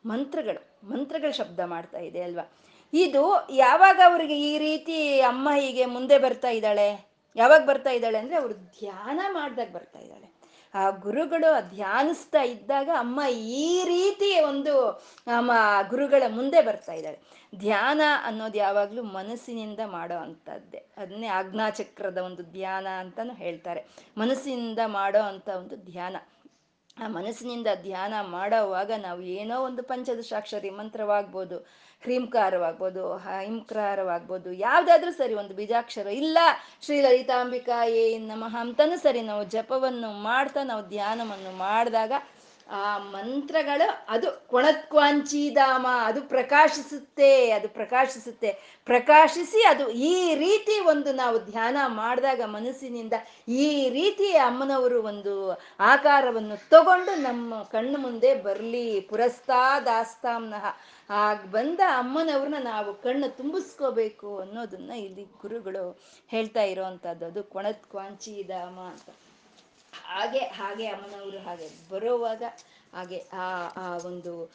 ಮಂತ್ರಗಳು ಮಂತ್ರಗಳು ಶಬ್ದ ಮಾಡ್ತಾ ಇದೆ ಅಲ್ವಾ? ಇದು ಯಾವಾಗ ಅವ್ರಿಗೆ ಈ ರೀತಿ ಅಮ್ಮ ಹೀಗೆ ಮುಂದೆ ಬರ್ತಾ ಇದ್ದಾಳೆ? ಯಾವಾಗ ಬರ್ತಾ ಇದ್ದಾಳೆ ಅಂದ್ರೆ ಅವರು ಧ್ಯಾನ ಮಾಡ್ದಾಗ ಬರ್ತಾ ಇದ್ದಾಳೆ. ಆ ಗುರುಗಳು ಧ್ಯಾನಿಸ್ತಾ ಇದ್ದಾಗ ಅಮ್ಮ ಈ ರೀತಿ ಒಂದು ಗುರುಗಳ ಮುಂದೆ ಬರ್ತಾ ಇದ್ದಾಳೆ. ಧ್ಯಾನ ಅನ್ನೋದು ಯಾವಾಗಲೂ ಮನಸ್ಸಿನಿಂದ ಮಾಡೋ ಅಂಥದ್ದೇ. ಅದನ್ನೇ ಆಜ್ಞಾಚಕ್ರದ ಒಂದು ಧ್ಯಾನ ಅಂತಾನು ಹೇಳ್ತಾರೆ. ಮನಸ್ಸಿನಿಂದ ಮಾಡೋ ಅಂಥ ಒಂದು ಧ್ಯಾನ. ಆ ಮನಸ್ಸಿನಿಂದ ಧ್ಯಾನ ಮಾಡೋವಾಗ ನಾವು ಏನೋ ಒಂದು ಪಂಚದಶಾಕ್ಷರಿ ಮಂತ್ರವಾಗ್ಬೋದು ಹ್ರೀಂಕಾರವಾಗ್ಬೋದು, ಹಿಂಕ್ರಾರವಾಗ್ಬೋದು, ಯಾವುದಾದ್ರೂ ಸರಿ ಒಂದು ಬೀಜಾಕ್ಷರ ಇಲ್ಲ ಶ್ರೀ ಲಲಿತಾಂಬಿಕಾ ಏ ನಮಃ ಅಂತನೂ ಸರಿ ನಾವು ಜಪವನ್ನು ಮಾಡ್ತಾ ನಾವು ಧ್ಯಾನವನ್ನು ಮಾಡಿದಾಗ ಆ ಮಂತ್ರಗಳು ಅದು ಕೊಣತ್ವಾಂಚಿಧಾಮ ಅದು ಪ್ರಕಾಶಿಸುತ್ತೆ ಅದು ಪ್ರಕಾಶಿಸುತ್ತೆ. ಪ್ರಕಾಶಿಸಿ ಅದು ಈ ರೀತಿ ಒಂದು ನಾವು ಧ್ಯಾನ ಮಾಡಿದಾಗ ಮನಸ್ಸಿನಿಂದ ಈ ರೀತಿ ಅಮ್ಮನವರು ಒಂದು ಆಕಾರವನ್ನು ತಗೊಂಡು ನಮ್ಮ ಕಣ್ಣು ಮುಂದೆ ಬರಲಿ ಪುರಸ್ತಾದಾಸ್ತಾಂನಃ ಆಗ ಬಂದ ಅಮ್ಮನವ್ರನ್ನ ನಾವು ಕಣ್ಣು ತುಂಬಿಸ್ಕೋಬೇಕು ಅನ್ನೋದನ್ನ ಇಲ್ಲಿ ಗುರುಗಳು ಹೇಳ್ತಾ ಇರೋವಂಥದ್ದು. ಅದು ಕೊಣತ್ ಕ್ವಾಂಚಿಧಾಮ ಅಂತ. ಹಾಗೆ ಹಾಗೆ ಅಮ್ಮನವರು ಹಾಗೆ ಬರೋವಾಗ ಹಾಗೆ ಆ ಆ ಒಂದು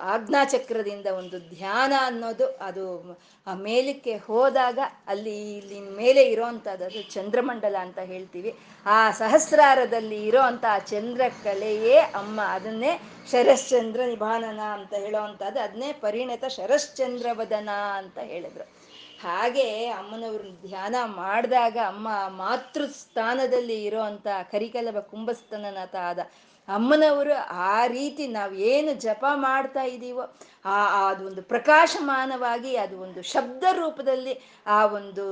ಆಜ್ಞಾಚಕ್ರದಿಂದ ಒಂದು ಧ್ಯಾನ ಅನ್ನೋದು ಅದು ಆ ಮೇಲಕ್ಕೆ ಹೋದಾಗ ಅಲ್ಲಿ ಇಲ್ಲಿ ಮೇಲೆ ಇರೋವಂಥದ್ದು ಚಂದ್ರಮಂಡಲ ಅಂತ ಹೇಳ್ತೀವಿ. ಆ ಸಹಸ್ರಾರದಲ್ಲಿ ಇರೋ ಆ ಚಂದ್ರಕಲೆಯೇ ಅಮ್ಮ ಅದನ್ನೇ ಶರಶ್ಚಂದ್ರ ನಿಭಾನನ ಅಂತ ಹೇಳೋವಂಥದ್ದು ಅದನ್ನೇ ಪರಿಣತ ಶರಶ್ಚಂದ್ರವದನ ಅಂತ ಹೇಳಿದ್ರು. ಹಾಗೆ ಅಮ್ಮನವ್ರನ್ನ ಧ್ಯಾನ ಮಾಡಿದಾಗ ಅಮ್ಮ ಮಾತೃ ಸ್ಥಾನದಲ್ಲಿ ಇರೋ ಅಂಥ ಕರಿಕಲಭ ಕುಂಭಸ್ತನನಾಥ ಆದ ಅಮ್ಮನವರು ಆ ರೀತಿ ನಾವು ಏನು ಜಪ ಮಾಡ್ತಾ ಇದ್ದೀವೋ ಆ ಅದು ಒಂದು ಪ್ರಕಾಶಮಾನವಾಗಿ ಅದು ಒಂದು ಶಬ್ದ ರೂಪದಲ್ಲಿ ಆ ಒಂದು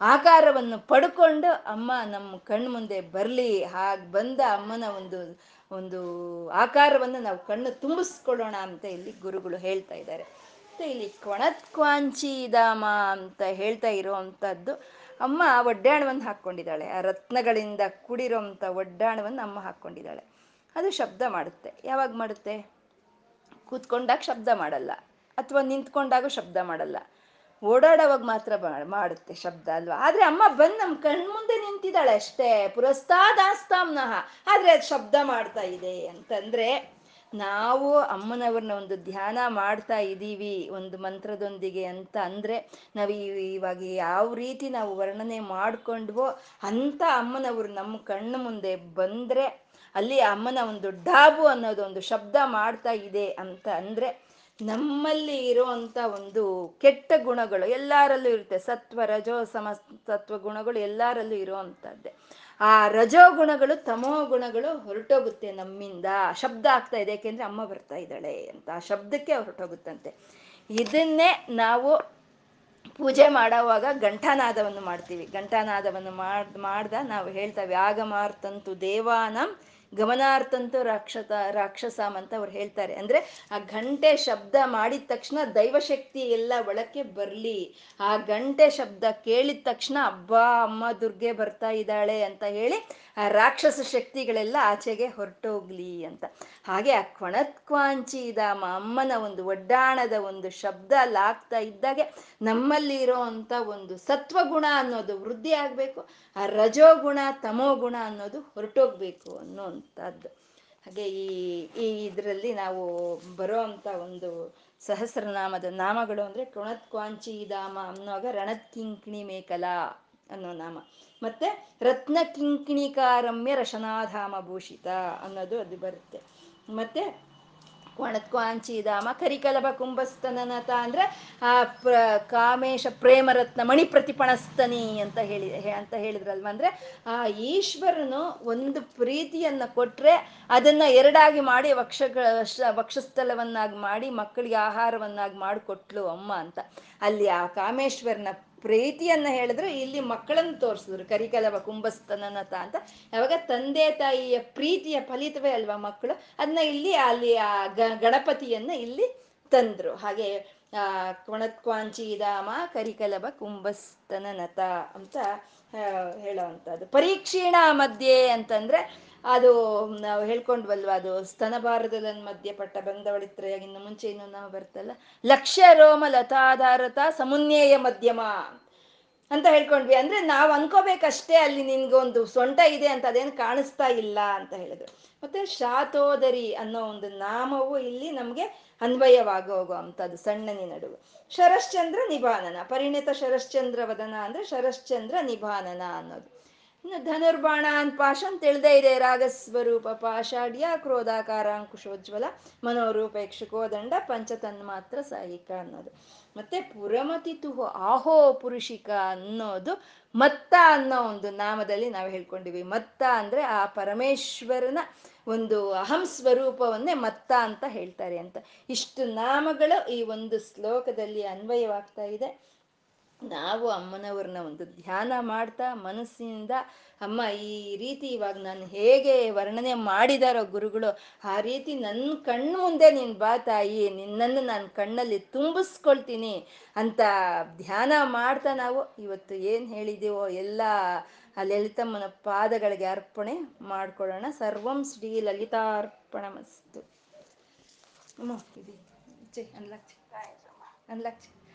ಆಕಾರವನ್ನು ಪಡ್ಕೊಂಡು ಅಮ್ಮ ನಮ್ಮ ಕಣ್ಣು ಮುಂದೆ ಬರಲಿ, ಹಾಗೆ ಬಂದ ಅಮ್ಮನ ಒಂದು ಒಂದು ಆಕಾರವನ್ನು ನಾವು ಕಣ್ಣು ತುಂಬಿಸ್ಕೊಳ್ಳೋಣ ಅಂತ ಇಲ್ಲಿ ಗುರುಗಳು ಹೇಳ್ತಾ ಇದ್ದಾರೆ. ಮತ್ತೆ ಇಲ್ಲಿ ಕೊಣತ್ಕ್ವಾಂಚಿ ಧಾಮ ಅಂತ ಹೇಳ್ತಾ ಇರೋವಂಥದ್ದು ಅಮ್ಮ ಒಡ್ಡಾಣವನ್ನು ಹಾಕ್ಕೊಂಡಿದ್ದಾಳೆ. ಆ ರತ್ನಗಳಿಂದ ಕೂಡಿರೋಂಥ ಒಡ್ಡಾಣವನ್ನು ಅಮ್ಮ ಹಾಕ್ಕೊಂಡಿದ್ದಾಳೆ. ಅದು ಶಬ್ದ ಮಾಡುತ್ತೆ. ಯಾವಾಗ ಮಾಡುತ್ತೆ? ಕೂತ್ಕೊಂಡಾಗ ಶಬ್ದ ಮಾಡಲ್ಲ. ಅಥವಾ ನಿಂತ್ಕೊಂಡಾಗ ಶಬ್ದ ಮಾಡಲ್ಲ. ಓಡಾಡೋವಾಗ ಮಾತ್ರ ಮಾಡುತ್ತೆ ಶಬ್ದ ಅಲ್ವಾ? ಆದ್ರೆ ಅಮ್ಮ ಬಂದು ನಮ್ಮ ಕಣ್ಮುಂದೆ ನಿಂತಿದ್ದಾಳೆ ಅಷ್ಟೇ. ಪುರಸ್ತಾದಾಸ್ತಾಮ್ನಹ. ಆದ್ರೆ ಅದು ಶಬ್ದ ಮಾಡ್ತಾ ಇದೆ ಅಂತಂದ್ರೆ ನಾವು ಅಮ್ಮನವ್ರನ್ನ ಒಂದು ಧ್ಯಾನ ಮಾಡ್ತಾ ಇದ್ದೀವಿ ಒಂದು ಮಂತ್ರದೊಂದಿಗೆ ಅಂತ ಅಂದ್ರೆ ನಾವು ಇವಾಗ ಯಾವ ರೀತಿ ನಾವು ವರ್ಣನೆ ಮಾಡ್ಕೊಂಡ್ವೋ ಅಂತ ಅಮ್ಮನವರು ನಮ್ಮ ಕಣ್ಣು ಮುಂದೆ ಬಂದ್ರೆ ಅಲ್ಲಿ ಅಮ್ಮನ ಒಂದು ಡಾಬು ಅನ್ನೋದು ಒಂದು ಶಬ್ದ ಮಾಡ್ತಾ ಇದೆ ಅಂತ ಅಂದ್ರೆ ನಮ್ಮಲ್ಲಿ ಇರುವಂತ ಒಂದು ಕೆಟ್ಟ ಗುಣಗಳು ಎಲ್ಲರಲ್ಲೂ ಇರುತ್ತೆ ಸತ್ವ, ರಜೋ, ಸಮ, ಸತ್ವ ಗುಣಗಳು ಎಲ್ಲರಲ್ಲೂ ಇರುವಂತದ್ದೇ ಆ ರಜೋ ಗುಣಗಳು ತಮೋ ಗುಣಗಳು ಹೊರಟೋಗುತ್ತೆ ನಮ್ಮಿಂದ. ಶಬ್ದ ಆಗ್ತಾ ಇದೆ, ಯಾಕೆಂದ್ರೆ ಅಮ್ಮ ಬರ್ತಾ ಇದ್ದಾಳೆ ಅಂತ. ಆ ಶಬ್ದಕ್ಕೆ ಹೊರಟೋಗುತ್ತಂತೆ. ಇದನ್ನೇ ನಾವು ಪೂಜೆ ಮಾಡೋವಾಗ ಘಂಟಾನಾದವನ್ನು ಮಾಡ್ತೀವಿ. ಘಂಟಾನಾದವನ್ನು ಮಾಡ್, ಮಾಡ್ದ ನಾವು ಹೇಳ್ತೇವೆ, ಆಗಮಾರ್ತಂತು ದೇವಾನಂ ಗಮನಾರ್ಥಂತೂ ರಾಕ್ಷಸ ರಾಕ್ಷಸಾಮ್ ಅಂತ ಅವ್ರು ಹೇಳ್ತಾರೆ. ಅಂದ್ರೆ ಆ ಗಂಟೆ ಶಬ್ದ ಮಾಡಿದ ತಕ್ಷಣ ದೈವಶಕ್ತಿ ಎಲ್ಲ ಒಳಕ್ಕೆ ಬರ್ಲಿ. ಆ ಗಂಟೆ ಶಬ್ದ ಕೇಳಿದ ತಕ್ಷಣ, ಅಬ್ಬಾ, ಅಮ್ಮ ದುರ್ಗೆ ಬರ್ತಾ ಇದ್ದಾಳೆ ಅಂತ ಹೇಳಿ ಆ ರಾಕ್ಷಸ ಶಕ್ತಿಗಳೆಲ್ಲ ಆಚೆಗೆ ಹೊರಟೋಗ್ಲಿ ಅಂತ. ಹಾಗೆ ಆ ಕ್ವಣತ್ಕ್ವಾಂಚಿ ಧಾಮ ಅಮ್ಮನ ಒಂದು ಒಡ್ಡಾಣದ ಒಂದು ಶಬ್ದ ಲಾಗ್ತಾ ಇದ್ದಾಗೆ ನಮ್ಮಲ್ಲಿ ಅಂತ ಒಂದು ಸತ್ವಗುಣ ಅನ್ನೋದು ವೃದ್ಧಿ ಆಗ್ಬೇಕು, ಆ ರಜೋಗುಣ ತಮೋ ಗುಣ ಅನ್ನೋದು ಹೊರಟೋಗ್ಬೇಕು ಅನ್ನೋಂಥದ್ದು. ಹಾಗೆ ಈ ಈ ಇದರಲ್ಲಿ ನಾವು ಬರೋ ಅಂತ ಒಂದು ಸಹಸ್ರನಾಮದ ನಾಮಗಳು ಅಂದ್ರೆ ಅನ್ನೋವಾಗ ಅನ್ನುವಾಗ ರಣತ್ಕಿಂಕಿಣಿ ಮೇಕಲ ಅನ್ನೋ ನಾಮ. ಮತ್ತೆ ರತ್ನ ಕಿಂಕಿಣಿಕಾರಮ್ಯ ರಶನಾಧಾಮ ಭೂಷಿತ ಅನ್ನೋದು ಅದು ಬರುತ್ತೆ. ಮತ್ತೆ ಧಾಮ ಕರಿಕಲಭ ಕುಂಭಸ್ತನನತ ಅಂದ್ರೆ, ಆ, ಪ್ರ, ಕಾಮೇಶ ಪ್ರೇಮರತ್ನ ಮಣಿ ಪ್ರತಿಪಣಸ್ತನಿ ಅಂತ ಹೇಳಿ ಅಂತ ಹೇಳಿದ್ರಲ್ವ ಅಂದ್ರೆ, ಆ, ಈಶ್ವರನು ಒಂದು ಪ್ರೀತಿಯನ್ನ ಕೊಟ್ರೆ ಅದನ್ನ ಎರಡಾಗಿ ಮಾಡಿ ವಕ್ಷ, ವಕ್ಷಸ್ಥಲವನ್ನಾಗಿ ಮಾಡಿ ಮಕ್ಕಳಿಗೆ ಆಹಾರವನ್ನಾಗಿ ಮಾಡಿಕೊಟ್ಲು ಅಮ್ಮ ಅಂತ. ಅಲ್ಲಿ ಆ ಕಾಮೇಶ್ವರನ ಪ್ರೀತಿಯನ್ನ ಹೇಳಿದ್ರು, ಇಲ್ಲಿ ಮಕ್ಕಳನ್ನು ತೋರಿಸಿದ್ರು. ಕರಿಕಲವ ಕುಂಭಸ್ತನನತ ಅಂತ. ಯಾವಾಗ ತಂದೆ, ತಾಯಿಯ ಪ್ರೀತಿಯ ಫಲಿತವೇ ಅಲ್ವಾ ಮಕ್ಕಳು? ಅದನ್ನ ಇಲ್ಲಿ ಅಲ್ಲಿ ಆ ಗಣಪತಿಯನ್ನ ಇಲ್ಲಿ ತಂದ್ರು. ಹಾಗೆ, ಆ ಧಾಮ ಕರಿಕಲಭ ಕುಂಭಸ್ತನನತ ಅಂತ ಹೇಳೋವಂಥದ್ದು ಪರೀಕ್ಷೀಣ ಮಧ್ಯೆ ಅಂತಂದ್ರೆ ಅದು ನಾವು ಹೇಳ್ಕೊಂಡ್ವಲ್ವ, ಅದು ಸ್ತನಭಾರತದ ಮಧ್ಯ ಪಟ್ಟ ಬಂದವಳಿತ್ರಯಾಗಿ ಇನ್ನು ಮುಂಚೆ ಇನ್ನು ನಾವು ಬರ್ತಲ್ಲ ಲಕ್ಷ್ಯ ರೋಮ ಲತಾಧಾರತ ಸಮುನ್ಯಯ ಮಧ್ಯಮ ಅಂತ ಹೇಳ್ಕೊಂಡ್ವಿ. ಅಂದ್ರೆ ನಾವ್ ಅನ್ಕೋಬೇಕಷ್ಟೇ ಅಲ್ಲಿ ನಿನ್ಗೊಂದು ಸೊಂಟ ಇದೆ ಅಂತ ಅದೇನು ಕಾಣಿಸ್ತಾ ಇಲ್ಲ ಅಂತ ಹೇಳಿದ್ರು. ಮತ್ತೆ ಶಾತೋದರಿ ಅನ್ನೋ ಒಂದು ನಾಮವು ಇಲ್ಲಿ ನಮ್ಗೆ ಅನ್ವಯವಾಗೋಗುವಂಥದ್ದು ಸಣ್ಣನಿ ನಡುವೆ. ಶರಶ್ಚಂದ್ರ ನಿಭಾನನ, ಪರಿಣಿತ ಶರಶ್ಚಂದ್ರ ವದನ ಅಂದ್ರೆ ಶರಶ್ಚಂದ್ರ ನಿಭಾನನ ಅನ್ನೋದು. ಇನ್ನು ಧನುರ್ಬಾಣ ಅಂತ ಪಾಶ ಅಂತ ತಿಳಿದೇ ಇದೆ. ರಾಗಸ್ವರೂಪ ಪಾಷಾಢ್ಯ ಕ್ರೋಧಾಕಾರ ಅಂಕುಶೋಜ್ವಲ ಮನೋರೂಪೇಕ್ಷಕೋ ದಂಡ ಪಂಚತನ್ಮಾತ್ರ ಸಾಹಿಕ ಅನ್ನೋದು. ಮತ್ತೆ ಪುರಮತಿ ತುಹು ಆಹೋ ಪುರುಷಿಕ ಅನ್ನೋದು ಮತ್ತ ಅನ್ನೋ ಒಂದು ನಾಮದಲ್ಲಿ ನಾವು ಹೇಳ್ಕೊಂಡಿವಿ. ಮತ್ತ ಅಂದ್ರೆ ಆ ಪರಮೇಶ್ವರನ ಒಂದು ಅಹಂ ಸ್ವರೂಪವನ್ನೇ ಮತ್ತ ಅಂತ ಹೇಳ್ತಾರೆ ಅಂತ. ಇಷ್ಟು ನಾಮಗಳು ಈ ಒಂದು ಶ್ಲೋಕದಲ್ಲಿ ಅನ್ವಯವಾಗ್ತಾ ಇದೆ. ನಾವು ಅಮ್ಮನವ್ರನ್ನ ಒಂದು ಧ್ಯಾನ ಮಾಡ್ತಾ ಮನಸ್ಸಿನಿಂದ, ಅಮ್ಮ, ಈ ರೀತಿ ಇವಾಗ ನಾನು ಹೇಗೆ ವರ್ಣನೆ ಮಾಡಿದಾರೋ ಗುರುಗಳು, ಆ ರೀತಿ ನನ್ನ ಕಣ್ಣು ಮುಂದೆ ನೀನು ಬಾ ತಾಯಿ, ನಿನ್ನನ್ನು ನಾನು ಕಣ್ಣಲ್ಲಿ ತುಂಬಿಸ್ಕೊಳ್ತೀನಿ ಅಂತ ಧ್ಯಾನ ಮಾಡ್ತಾ ನಾವು ಇವತ್ತು ಏನು ಹೇಳಿದೀವೋ ಎಲ್ಲ ಆ ಲಲಿತಮ್ಮನ ಪಾದಗಳಿಗೆ ಅರ್ಪಣೆ ಮಾಡ್ಕೊಳ್ಳೋಣ. ಸರ್ವಂ ಶ್ರೀ ಲಲಿತಾರ್ಪಣ ಮಸ್ತು ಅನ್ಲಕ್ಷ ಅನ್ಲಕ್ಷ